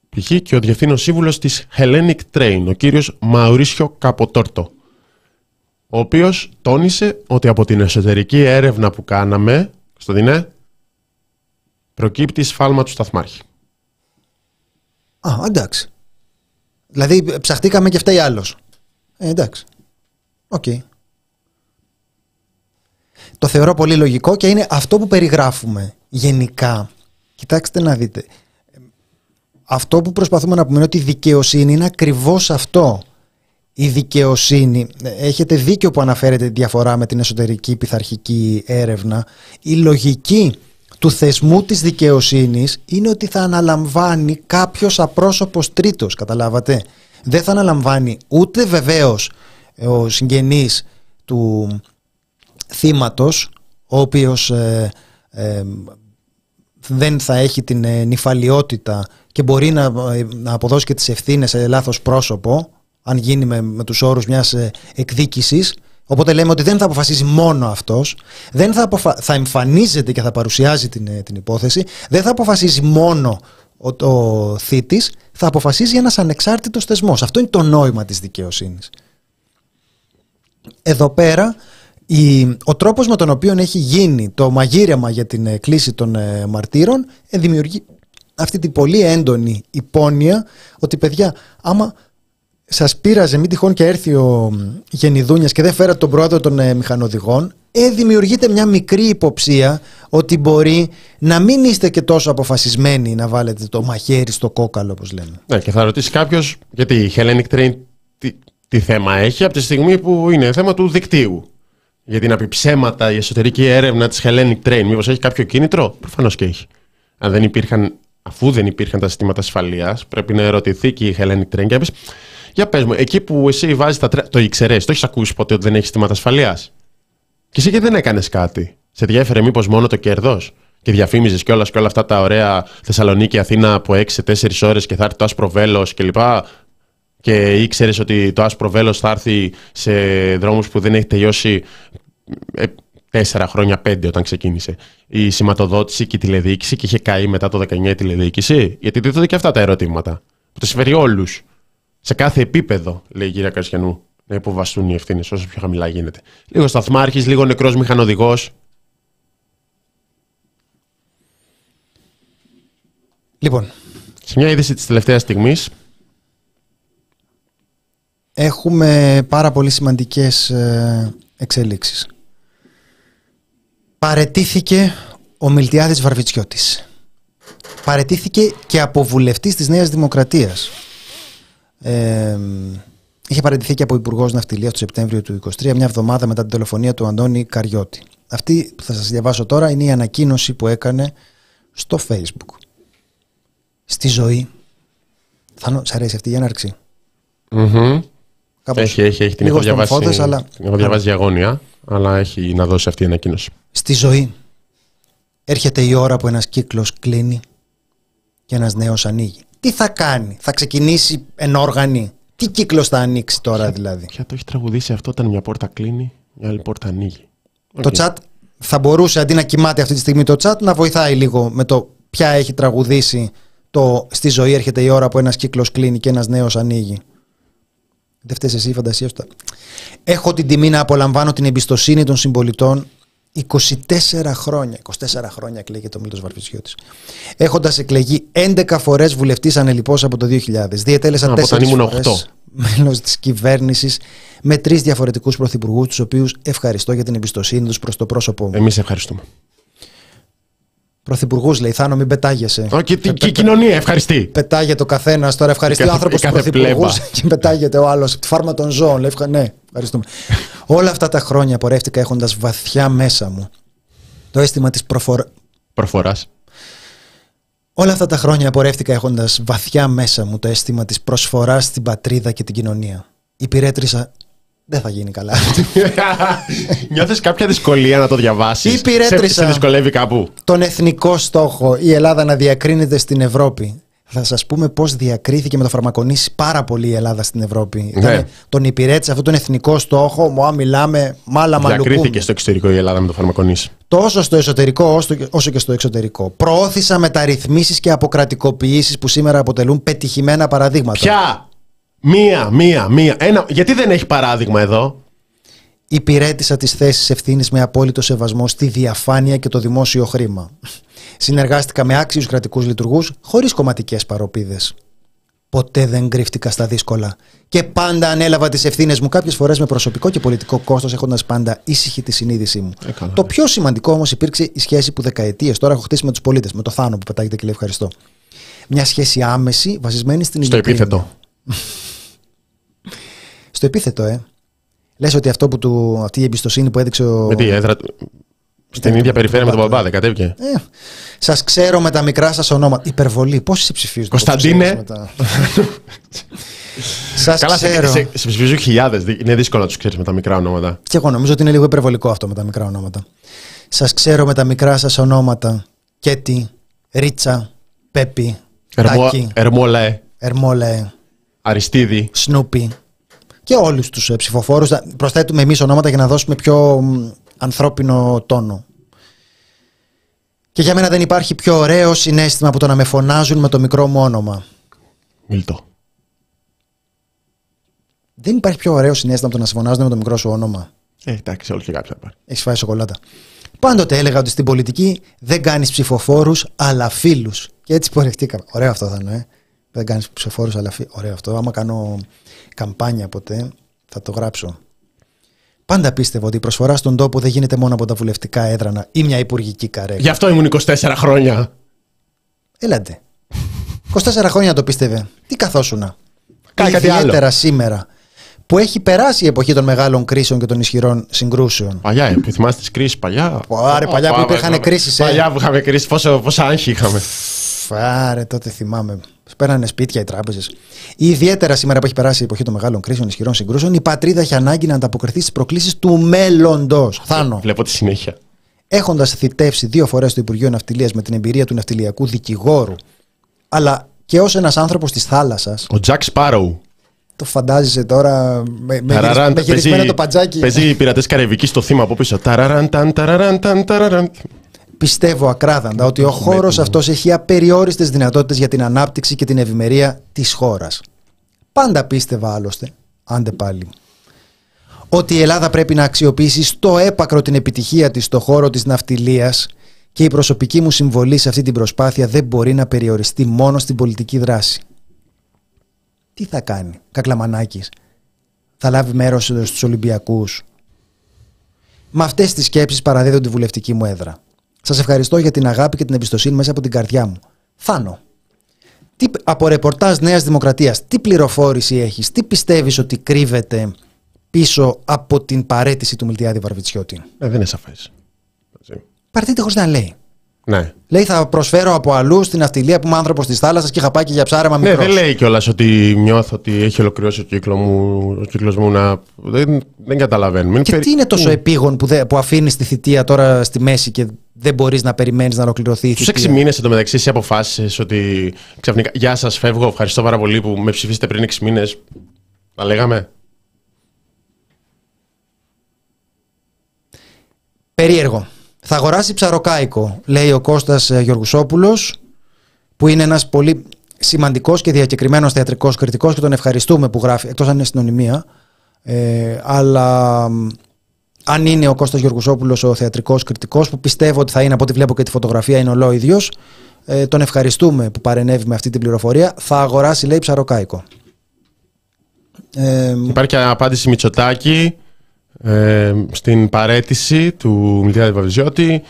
π.χ. και ο διευθύνων σύμβουλος της Hellenic Train, ο κύριος Μαουρίσιο Καποτόρτο, ο οποίος τόνισε ότι από την εσωτερική έρευνα που κάναμε, στο ΔΙΝΕ, προκύπτει σφάλμα του σταθμάρχη. Α, εντάξει. Δηλαδή ψαχτήκαμε και φταίει άλλος. Ε, εντάξει. Οκ. Το θεωρώ πολύ λογικό και είναι αυτό που περιγράφουμε γενικά. Κοιτάξτε να δείτε. Αυτό που προσπαθούμε να πούμε είναι ότι η δικαιοσύνη είναι ακριβώς αυτό. Η δικαιοσύνη, έχετε δίκιο που αναφέρετε τη διαφορά με την εσωτερική πειθαρχική έρευνα. Η λογική του θεσμού της δικαιοσύνης είναι ότι θα αναλαμβάνει κάποιος απρόσωπος τρίτος, καταλάβατε. Δεν θα αναλαμβάνει ούτε βεβαίως ο συγγενής του θύματος, ο οποίος ε, ε, δεν θα έχει την ε, νυφαλιότητα και μπορεί να, να αποδώσει και τις ευθύνες σε λάθος πρόσωπο, αν γίνει με, με τους όρους μιας εκδίκησης, Οπότε λέμε ότι δεν θα αποφασίζει μόνο αυτός, δεν θα, θα εμφανίζεται και θα παρουσιάζει την, ε, την υπόθεση, δεν θα αποφασίζει μόνο ο, ο θήτης, θα αποφασίζει ένας ανεξάρτητος θεσμός. Αυτό είναι το νόημα της δικαιοσύνης. Εδώ πέρα η, ο τρόπος με τον οποίο έχει γίνει το μαγείρεμα για την ε, κλίση των ε, μαρτύρων ε, δημιουργεί αυτή την πολύ έντονη υπόνοια ότι παιδιά άμα σας πείραζε μην τυχόν και έρθει ο Γενιδούνιας και δεν φέρατε τον πρόεδρο των ε, μηχανοδηγών ε, δημιουργείται μια μικρή υποψία ότι μπορεί να μην είστε και τόσο αποφασισμένοι να βάλετε το μαχαίρι στο κόκαλο όπως λέμε. Ναι, και θα ρωτήσει κάποιος γιατί η Hellenic Train τι, τι θέμα έχει από τη στιγμή που είναι θέμα του δικτύου; Γιατί να πει ψέματα η εσωτερική έρευνα της Hellenic Train, μήπως έχει κάποιο κίνητρο; Προφανώς και έχει. Αν δεν υπήρχαν, αφού δεν υπήρχαν τα συστήματα ασφαλείας, πρέπει να ερωτηθεί και η Hellenic Train και να πεις, για πες μου, εκεί που εσύ βάζεις τα τρένα. Το ήξερες, το έχεις ακούσει ποτέ ότι δεν έχεις συστήματα ασφαλείας; Και εσύ γιατί δεν έκανες κάτι; Σε διέφερε μήπως μόνο το κέρδος; Και διαφήμιζες κιόλας και όλα αυτά τα ωραία Θεσσαλονίκη, Αθήνα από 6 σε 4 ώρες και θα έρθει το άσπρο βέλος κλπ. Και ήξερες ότι το άσπρο βέλος θα έρθει σε δρόμους που δεν έχει τελειώσει ε, τέσσερα χρόνια, πέντε όταν ξεκίνησε η σηματοδότηση και η τηλεδιοίκηση και είχε καεί μετά το 19 η τηλεδιοίκηση; Γιατί τίθονται και αυτά τα ερωτήματα. Που τα συμφέρει όλους. Σε κάθε επίπεδο, λέει η κυρία Καρσιανού, να υποβαστούν οι ευθύνες όσο πιο χαμηλά γίνεται. Λίγο σταθμάρχης, λίγο νεκρός μηχανοδηγός. Λοιπόν, Σε μια είδηση της τελευταίας στιγμής, έχουμε πάρα πολύ σημαντικές ε, εξελίξεις. Παρετήθηκε ο Μιλτιάδης Βαρβιτσιώτης. Παρετήθηκε και από βουλευτής της Νέας Δημοκρατίας. Ε, είχε παραιτηθεί και από Υπουργός Ναυτιλίας το Σεπτέμβριο του 2023, μια εβδομάδα μετά την τηλεφωνία του Αντώνη Καριώτη. Αυτή που θα σας διαβάσω τώρα είναι η ανακοίνωση που έκανε στο Facebook. Στη ζωή. Θάνο, σ' αρέσει αυτή η έναρξη; mm Κάπως έχει, έχει, έχει, την λίγο έχω διαβάσει, στομφώδες, αλλά... την έχω διαβάσει για αγώνια, αλλά έχει να δώσει αυτή η ανακοίνωση. Στη ζωή έρχεται η ώρα που ένας κύκλος κλείνει και ένας νέος ανοίγει. Τι θα κάνει, θα ξεκινήσει ενόργανη. Τι κύκλος θα ανοίξει τώρα δηλαδή; Ποια το έχει τραγουδήσει αυτό όταν μια πόρτα κλείνει, μια άλλη πόρτα ανοίγει; Το OK. chat θα μπορούσε αντί να κοιμάται αυτή τη στιγμή το chat να βοηθάει λίγο με το ποια έχει τραγουδήσει το «Στη ζωή έρχεται η ώρα που ένας κύκλος κλείνει και ένας νέος ανοίγει». Δεν φταίς εσύ η φαντασία σου. Έχω την τιμή να απολαμβάνω την εμπιστοσύνη των συμπολιτών 24 χρόνια. 24 χρόνια εκλέγεται ο Μίλτος Βαρβιτσιώτης. Έχοντας εκλεγεί 11 φορές βουλευτής ανελιπώς από το 2000. Διετέλεσα Από όταν 4 ήμουν φορές οκτώ. μέλος της κυβέρνησης με τρεις διαφορετικούς πρωθυπουργούς τους οποίους ευχαριστώ για την εμπιστοσύνη τους προς το πρόσωπό μου. Εμείς ευχαριστούμε. Πρωθυπουργούς λέει, Θάνο μην πετάγεσαι. Ω, και, και η κοινωνία ευχαριστεί. Πετάγεται ο καθένας τώρα. Ευχαριστεί Η ο κάθε- άνθρωπος η του κάθε πρωθυπουργούς πλέμπα. και πετάγεται ο άλλος. Τη φάρμα των ζώων. Λέει, ευχα- ναι, ευχαριστούμε. Όλα αυτά τα χρόνια πορεύτηκα έχοντας βαθιά μέσα μου το αίσθημα της προφορά. Προφοράς. Όλα αυτά τα χρόνια πορεύτηκα έχοντας βαθιά μέσα μου το αίσθημα της προσφοράς στην πατρίδα και την κοινωνία. Υπηρέτρισα. Δεν θα γίνει καλά. Νιώθεις κάποια δυσκολία να το διαβάσεις; Υπηρέτρισα. Σε, σε δυσκολεύει κάπου; τον εθνικό στόχο η Ελλάδα να διακρίνεται στην Ευρώπη. Θα σας πούμε πώς διακρίθηκε με το φαρμακονήσι πάρα πολύ η Ελλάδα στην Ευρώπη. Ναι. Ήταν, τον υπηρέτησε αυτόν τον εθνικό στόχο. Μου μιλάμε μάλα μαλουκούμ. Διακρίθηκε στο εξωτερικό η Ελλάδα με το φαρμακονήσι. Τόσο στο εσωτερικό όσο και- όσο και στο εξωτερικό. Προώθησα μεταρρυθμίσεις και αποκρατικοποιήσεις που σήμερα αποτελούν πετυχημένα παραδείγματα. Ποια! Μία, μία, μία. Ένα... Γιατί δεν έχει παράδειγμα εδώ; Υπηρέτησα τις θέσεις ευθύνης με απόλυτο σεβασμό στη διαφάνεια και το δημόσιο χρήμα. Συνεργάστηκα με άξιους κρατικούς λειτουργούς χωρίς κομματικές παροπίδες. Ποτέ δεν κρύφτηκα στα δύσκολα. Και πάντα ανέλαβα τις ευθύνες μου κάποιες φορές με προσωπικό και πολιτικό κόστος έχοντας πάντα ήσυχη τη συνείδησή μου. Ε, καλά. το πιο σημαντικό όμως υπήρξε η σχέση που δεκαετίες τώρα έχω χτίσει με τους πολίτες, με το Θάνο που πετάγεται και λέει ευχαριστώ. Μια σχέση άμεση βασισμένη στην Στο ειλικρίνεια. επίθετο. Στο επίθετο, ε. Λες ότι αυτό που του, αυτή η εμπιστοσύνη που έδειξε ο, Με τι έδρα του. Στην Ήταν ίδια το περιφέρεια με τον μπαμπά, μπαμπά, δεν κατέβηκε. Ε, Σας ξέρω με τα μικρά σας ονόματα. Υπερβολή. Πόσοι σε ψηφίζουν. Κωνσταντίνε. Σας Καλά, σε, ξέρω. σε, σε ψηφίζουν χιλιάδες. Είναι δύσκολο να τους ξέρεις με τα μικρά ονόματα. Και εγώ νομίζω ότι είναι λίγο υπερβολικό αυτό με τα μικρά ονόματα. Σας ξέρω με τα μικρά σας ονόματα. Κέτι, Ρίτσα, Πέπι, Ερμο, Τάκη, Ερμόλαε, Ερμόλε, Αριστίδη. Σνούπι. Και όλους τους ψηφοφόρους. Προσθέτουμε εμείς ονόματα για να δώσουμε πιο μ, ανθρώπινο τόνο. Και για μένα δεν υπάρχει πιο ωραίο συνέστημα από το να με φωνάζουν με το μικρό μου όνομα. Μιλτό. Δεν υπάρχει πιο ωραίο συνέστημα από το να σε φωνάζουν με το μικρό σου όνομα. Ε, εντάξει, όλο και κάποιο θα πάρει. Έχεις φάει σοκολάτα. Πάντοτε έλεγα ότι στην πολιτική δεν κάνεις ψηφοφόρους αλλά φίλους. Και έτσι πορευτήκαμε. Ωραίο αυτό θα είναι. Ε; Δεν κάνεις ψηφοφόρους αλλά φίλου. Ωραίο αυτό. Άμα κάνω καμπάνια ποτέ, θα το γράψω. Πάντα πίστευα ότι η προσφορά στον τόπο δεν γίνεται μόνο από τα βουλευτικά έδρανα ή μια υπουργική καρέκλα. Γι' αυτό ήμουν 24 χρόνια. Έλατε. 24 χρόνια το πίστευε. Τι καθόσουνα. Κάνει κάτι άλλο. Ιδιαίτερα σήμερα που έχει περάσει η εποχή των μεγάλων κρίσεων και των ισχυρών συγκρούσεων. Παλιά, ε, θυμάστε τις κρίσεις παλιά; Άρε, παλιά που υπήρχαν κρίσεις, ε. Παλιά που είχαμε κρίση, πόσο, πόσα άγχη είχαμε. Άρε, τότε θυμάμαι. Σπέρανε σπίτια οι τράπεζες. Ιδιαίτερα σήμερα που έχει περάσει η εποχή των μεγάλων κρίσεων, ισχυρών συγκρούσεων, η πατρίδα έχει ανάγκη να ανταποκριθεί στις προκλήσεις του μέλλοντος. Θάνο. Βλέπω τη συνέχεια. Έχοντας θητεύσει δύο φορές στο Υπουργείο Ναυτιλίας με την εμπειρία του ναυτιλιακού δικηγόρου, αλλά και ως ένας άνθρωπος της θάλασσας, Ο Τζακ Σπάροου. το φαντάζεσαι τώρα με, με, Ταραραν, με γυρισμένο παίζει- το παντζάκι. Παίζει οι πειρατές Καραϊβικής στο θύμα από πίσω. Ταραραν, ταν, ταραραν, ταν, ταραραν. Πιστεύω ακράδαντα ότι ο Έχουμε χώρος έτοιμο. αυτός έχει απεριόριστες δυνατότητες για την ανάπτυξη και την ευημερία της χώρας. Πάντα πίστευα άλλωστε, άντε πάλι, ότι η Ελλάδα πρέπει να αξιοποιήσει στο έπακρο την επιτυχία της στο χώρο της ναυτιλίας και η προσωπική μου συμβολή σε αυτή την προσπάθεια δεν μπορεί να περιοριστεί μόνο στην πολιτική δράση. Τι θα κάνει, Κακλαμανάκης, θα λάβει μέρος στους Ολυμπιακούς; Με αυτές τις σκέψεις παραδίδω τη βουλευτική μου έδρα. Σας ευχαριστώ για την αγάπη και την εμπιστοσύνη μέσα από την καρδιά μου. Θάνο. Τι, από ρεπορτάζ Νέας Δημοκρατίας, τι πληροφόρηση έχεις, τι πιστεύεις ότι κρύβεται πίσω από την παρέτηση του Μιλτιάδη Βαρβιτσιώτη; Ε, δεν είναι σαφές. Παρατείτε χωρίς να λέει. Ναι. Λέει θα προσφέρω από αλλού στην ναυτιλία που είμαι άνθρωπος της θάλασσας και είχα πάει και για ψάρεμα Ναι, μικρός. δεν λέει κιόλας ότι νιώθω ότι έχει ολοκληρώσει ο κύκλο μου, ο κύκλος μου να. Δεν, δεν καταλαβαίνουμε. Είναι Και περι- τι είναι τόσο επίγον που, δε, που αφήνεις τη θητεία τώρα στη μέση και δεν μπορείς να περιμένεις να ολοκληρωθεί η Στους θητεία. έξι μήνες εντωμεταξύ εσύ αποφάσισες ότι ξαφνικά. Γεια σας, φεύγω. Ευχαριστώ πάρα πολύ που με ψηφίσετε πριν έξι μήνες. Τα λέγαμε; Περίεργο. Θα αγοράσει ψαροκάικο, λέει ο Κώστας ε, Γεωργουσόπουλος, που είναι ένας πολύ σημαντικός και διακεκριμένος θεατρικός κριτικός και τον ευχαριστούμε που γράφει, εκτός αν είναι συνωνυμία. Ε, αλλά μ, αν είναι ο Κώστας Γεωργουσόπουλος ο θεατρικός κριτικός, που πιστεύω ότι θα είναι, από ό,τι βλέπω και τη φωτογραφία, είναι ολόιδιος, ε, τον ευχαριστούμε που παρενέβη με αυτή την πληροφορία. Θα αγοράσει, λέει, ψαροκάικο. Ε, Υπάρχει και απάντηση Μητσοτάκη ε, στην παρέτηση του Μιλτιάδη Βαβιζιώτη.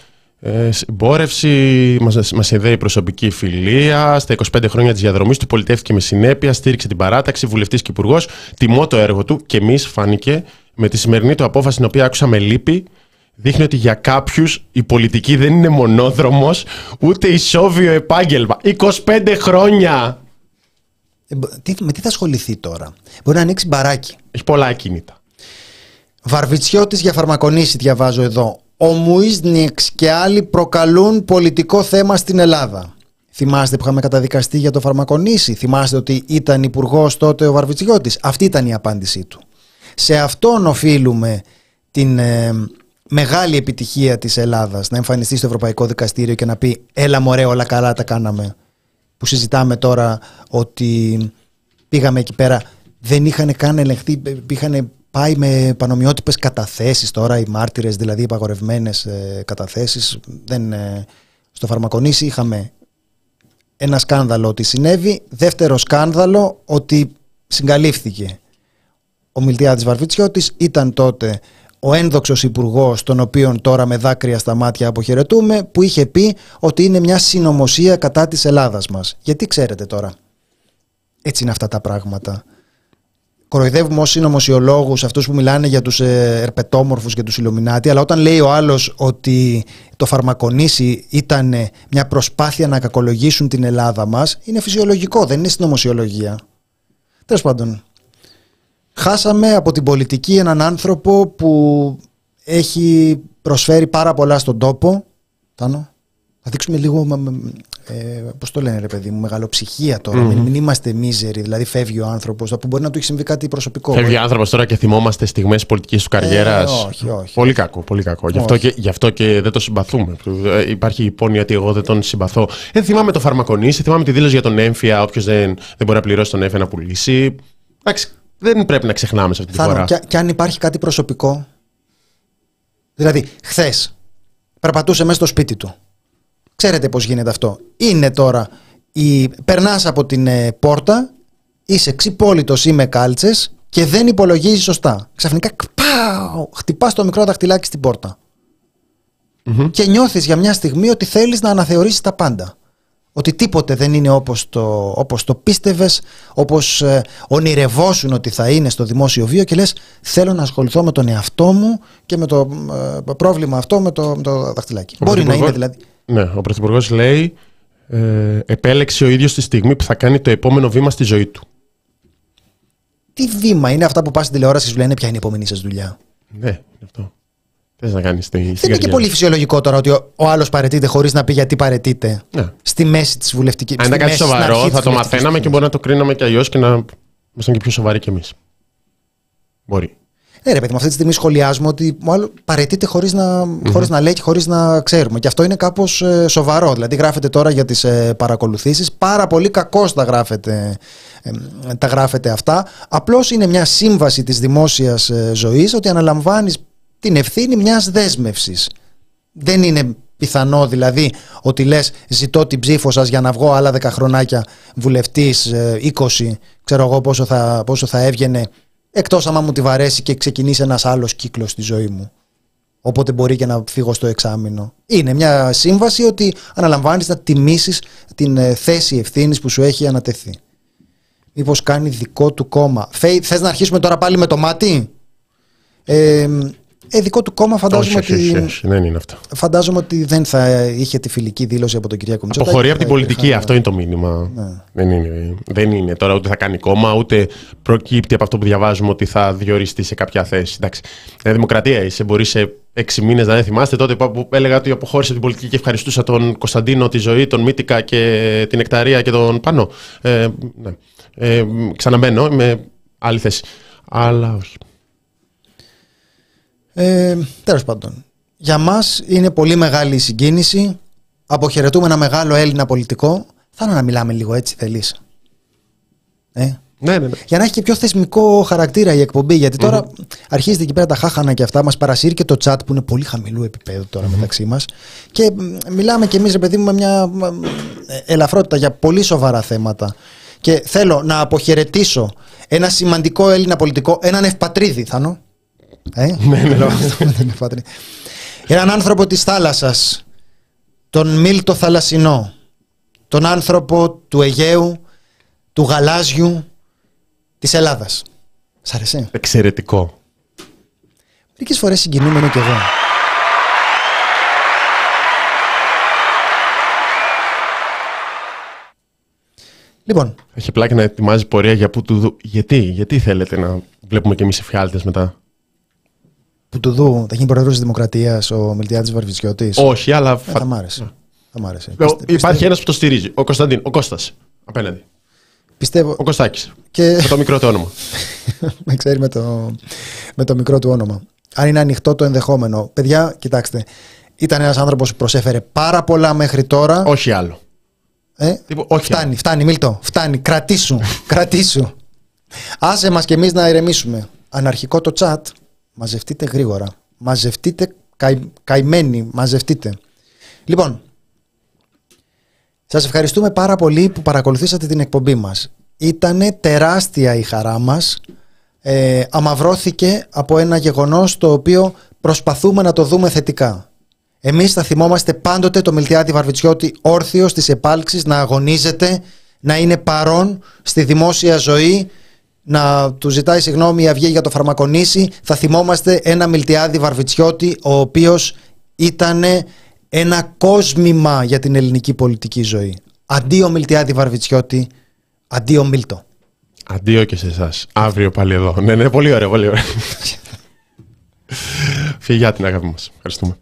Ε, συμπόρευση, μας, μας ιδέει προσωπική φιλία. Στα 25 χρόνια της διαδρομής του πολιτεύτηκε με συνέπεια, στήριξε την παράταξη, βουλευτής και υπουργός. Τιμώ το έργο του και εμείς φάνηκε με τη σημερινή του απόφαση, την οποία άκουσα με λύπη, δείχνει ότι για κάποιους η πολιτική δεν είναι μονόδρομος, ούτε ισόβιο επάγγελμα. 25 χρόνια! ε, μπο- τι, με τι θα ασχοληθεί τώρα; Μπορεί να ανοίξει μπαράκι. Έχει πολλά ακίνητα. Βαρβιτσιώτης για φαρμακονίση διαβάζω εδώ. Ο Μουίσνιξ και άλλοι προκαλούν πολιτικό θέμα στην Ελλάδα. Θυμάστε που είχαμε καταδικαστεί για το φαρμακονίση. Θυμάστε ότι ήταν υπουργός τότε ο Βαρβιτσιώτης; Αυτή ήταν η απάντησή του. Σε αυτόν οφείλουμε την ε, μεγάλη επιτυχία της Ελλάδας να εμφανιστεί στο Ευρωπαϊκό Δικαστήριο και να πει έλα μωρέ όλα καλά τα κάναμε. Που συζητάμε τώρα ότι πήγαμε εκεί πέρα δεν είχαν καν ελεγχθεί, είχαν πάει με πανομοιότυπες καταθέσεις τώρα οι μάρτυρες, δηλαδή υπαγορευμένες ε, καταθέσεις. Δεν, ε, στο φαρμακονήσι είχαμε ένα σκάνδαλο ότι συνέβη, δεύτερο σκάνδαλο ότι συγκαλύφθηκε. Ο Μιλτιάδης Βαρβιτσιώτης ήταν τότε ο ένδοξος υπουργός, τον οποίον τώρα με δάκρυα στα μάτια αποχαιρετούμε, που είχε πει ότι είναι μια συνωμοσία κατά της Ελλάδας μας. Γιατί ξέρετε τώρα, έτσι είναι αυτά τα πράγματα. Κοροϊδεύουμε ως συνωμοσιολόγους αυτούς που μιλάνε για τους ε, ερπετόμορφους και τους Ιλουμινάτη, αλλά όταν λέει ο άλλος ότι το φαρμακονήσι ήταν ε, μια προσπάθεια να κακολογήσουν την Ελλάδα μας, είναι φυσιολογικό, δεν είναι συνωμοσιολογία. Τέλος πάντων, χάσαμε από την πολιτική έναν άνθρωπο που έχει προσφέρει πάρα πολλά στον τόπο. Τάνο, θα δείξουμε λίγο, μα- μα- ε, πώς το λένε ρε παιδί μου, μεγαλοψυχία τώρα. Μην, μην είμαστε μίζεροι, δηλαδή φεύγει ο άνθρωπος, που μπορεί να του έχει συμβεί κάτι προσωπικό. Φεύγει άνθρωπος τώρα και θυμόμαστε στιγμές πολιτικής του καριέρας. Ε, όχι, όχι. Πολύ κακό, πολύ κακό. Γι αυτό, και, γι' αυτό και δεν το συμπαθούμε. Ε, Υπάρχει υπόνοια ότι εγώ δεν τον συμπαθώ. Ε, θυμάμαι το φαρμακονίσι, θυμάμαι τη δήλωση για τον έμφυα. Όποιος δεν, δεν μπορεί να πληρώσει τον έμφυα να πουλήσει. Εντάξει, δεν πρέπει να ξεχνάμε σε αυτή τη Θάνο, φορά. και, και αν υπάρχει κάτι προσωπικό, Δηλαδή, χθες περπατούσε μέσα στο σπίτι του. Ξέρετε πώς γίνεται αυτό. Είναι τώρα, η... περνάς από την ε, πόρτα, είσαι ξυπόλυτος ή με κάλτσες και δεν υπολογίζεις σωστά. Ξαφνικά, πάω, χτυπάς το μικρό δαχτυλάκι στην πόρτα. Και νιώθεις για μια στιγμή ότι θέλεις να αναθεωρήσεις τα πάντα. Ότι τίποτε δεν είναι όπως το, όπως το πίστευες, όπως ε, ονειρευόσουν ότι θα είναι στο δημόσιο βίο και λες θέλω να ασχοληθώ με τον εαυτό μου και με το ε, πρόβλημα αυτό με το, με το δαχτυλάκι. Ο Μπορεί να Πρωθυπουργός- είναι δηλαδή. Ναι, ο Πρωθυπουργός λέει ε, επέλεξε ο ίδιος τη στιγμή που θα κάνει το επόμενο βήμα στη ζωή του. Τι βήμα είναι αυτά που πας στην τηλεόραση και σου λένε ποια είναι η επόμενη σας δουλειά. Ναι, είναι αυτό. Θες να κάνεις την Δεν είναι και πολύ φυσιολογικό τώρα ότι ο, ο άλλος παρετείται χωρίς να πει γιατί παρετείται. Ναι. Στη μέση της βουλευτική. Αν στη ήταν κάτι μέση, στην αρχής σοβαρό, της θα το βουλευτικής μαθαίναμε και θητείας. μπορεί να το κρίναμε και αλλιώς και να ήμασταν και πιο σοβαροί κι εμείς. Μπορεί. Ναι, ρε παιδί, μου, αυτή τη στιγμή σχολιάζουμε ότι ο άλλο παρετείται χωρίς να, χωρίς να λέει και χωρίς να ξέρουμε. Και αυτό είναι κάπως σοβαρό. Δηλαδή, γράφεται τώρα για τις ε, παρακολουθήσεις. Πάρα πολύ κακώς τα γράφεται, ε, τα γράφεται αυτά. Απλώς είναι μια σύμβαση της δημόσιας ε, ζωής ότι αναλαμβάνεις την ευθύνη μιας δέσμευσης. Δεν είναι πιθανό δηλαδή ότι λες ζητώ την ψήφο σας για να βγω άλλα 10 χρονάκια βουλευτής ε, 20 ξέρω εγώ πόσο θα, πόσο θα έβγαινε εκτός άμα μου τη βαρέσει και ξεκινήσει ένας άλλος κύκλος στη ζωή μου. Οπότε μπορεί και να φύγω στο εξάμεινο. Είναι μια σύμβαση ότι αναλαμβάνεις να τιμήσεις την ε, θέση ευθύνης που σου έχει ανατεθεί. Μήπως κάνει δικό του κόμμα. Φέι, θες να αρχίσουμε τώρα πάλι με το μάτι; Ε, ε, δικό του κόμμα φαντάζομαι όχι, όχι, ότι... όχι, όχι, δεν είναι αυτό. Φαντάζομαι ότι δεν θα είχε τη φιλική δήλωση από τον Κυριάκο Μητσοτάκη. Αποχωρεί από Θα την πολιτική, υπήρχαν- αυτό είναι το μήνυμα. Ναι. Δεν, είναι, δεν είναι τώρα ούτε θα κάνει κόμμα, ούτε προκύπτει από αυτό που διαβάζουμε ότι θα διοριστεί σε κάποια θέση. Εντάξει. Ε, δημοκρατία είσαι. Μπορεί σε έξι μήνες να δεν θυμάστε τότε που έλεγα ότι αποχώρησε από την πολιτική και ευχαριστούσα τον Κωνσταντίνο, τη ζωή, τον Μίτικα και την Εκταρία και τον Πανό. Ε, ναι. ε, ξαναμπαίνω με άλλη θέση. Αλλά όχι. Ε, τέλος πάντων. Για μας είναι πολύ μεγάλη η συγκίνηση. Αποχαιρετούμε ένα μεγάλο Έλληνα πολιτικό. Θέλω να μιλάμε λίγο έτσι, θέλεις. Ε, Ναι, ναι, ναι. για να έχει και πιο θεσμικό χαρακτήρα η εκπομπή. Γιατί τώρα αρχίζεται εκεί πέρα τα χάχανα και αυτά. Μας παρασύρει και το chat που είναι πολύ χαμηλού επίπεδου τώρα μεταξύ μας. Και μ, μιλάμε κι εμείς, ρε παιδί μου, με μια μ, ε, ελαφρότητα για πολύ σοβαρά θέματα. Και θέλω να αποχαιρετήσω ένα σημαντικό Έλληνα πολιτικό, έναν ευπατρίδη, Θάνο. Ε, λέω αυτό με τον ευπατρίδη. Έναν άνθρωπο της θάλασσας, τον Μίλτο Θαλασσινό, τον άνθρωπο του Αιγαίου, του Γαλάζιου, της Ελλάδας. Σ' άρεσε. Εξαιρετικό. Μερικές φορές συγκινούμενο κι εγώ. Λοιπόν, Έχει πλάκα να ετοιμάζει πορεία για πού του δου. Γιατί, γιατί θέλετε να βλέπουμε κι εμείς εφιάλτε μετά; Που του δου θα γίνει πρόεδρος της Δημοκρατίας ο Μιλτιάδης Βαρβιτσιώτης; Όχι, αλλά. Ε, φα- θα μ' άρεσε. Θα μ' άρεσε. Ε, Πιστε- Υπάρχει πιστεύω- ένας που το στηρίζει. Ο Κωνσταντίν, ο Κώστας Απέναντι. Πιστεύω Ο Κωστάκης. και Με το μικρό του όνομα. με ξέρει με το, με το μικρό του όνομα. Αν είναι ανοιχτό το ενδεχόμενο. Παιδιά, κοιτάξτε, ήταν ένας άνθρωπος που προσέφερε πάρα πολλά μέχρι τώρα. όχι άλλο. Ε, Τίπο- όχι φτάνει, φτάνει, Μίλτο, φτάνει. Κρατήσου, κρατήσου. Άσε μας και εμείς να ηρεμήσουμε. Αναρχικό το chat, μαζευτείτε γρήγορα. Μαζευτείτε καη, καημένοι, μαζευτείτε. Λοιπόν, σας ευχαριστούμε πάρα πολύ που παρακολουθήσατε την εκπομπή μας. Ήτανε τεράστια η χαρά μας. Ε, αμαυρώθηκε από ένα γεγονός το οποίο προσπαθούμε να το δούμε θετικά. Εμείς θα θυμόμαστε πάντοτε το Μιλτιάδη Βαρβιτσιώτη όρθιος στις επάλξεις να αγωνίζεται, να είναι παρόν στη δημόσια ζωή, να του ζητάει συγγνώμη η Αυγή για το φαρμακονήσι. Θα θυμόμαστε ένα Μιλτιάδη Βαρβιτσιώτη ο οποίος ήταν ένα κόσμημα για την ελληνική πολιτική ζωή. Αντίο Μιλτιάδη Βαρβιτσιώτη, αντίο Μίλτο. Αντίο και σε εσάς. Αύριο πάλι εδώ. Ναι, ναι, πολύ ωραία, πολύ ωραία. Φυγιά την αγάπη μας. Ευχαριστούμε.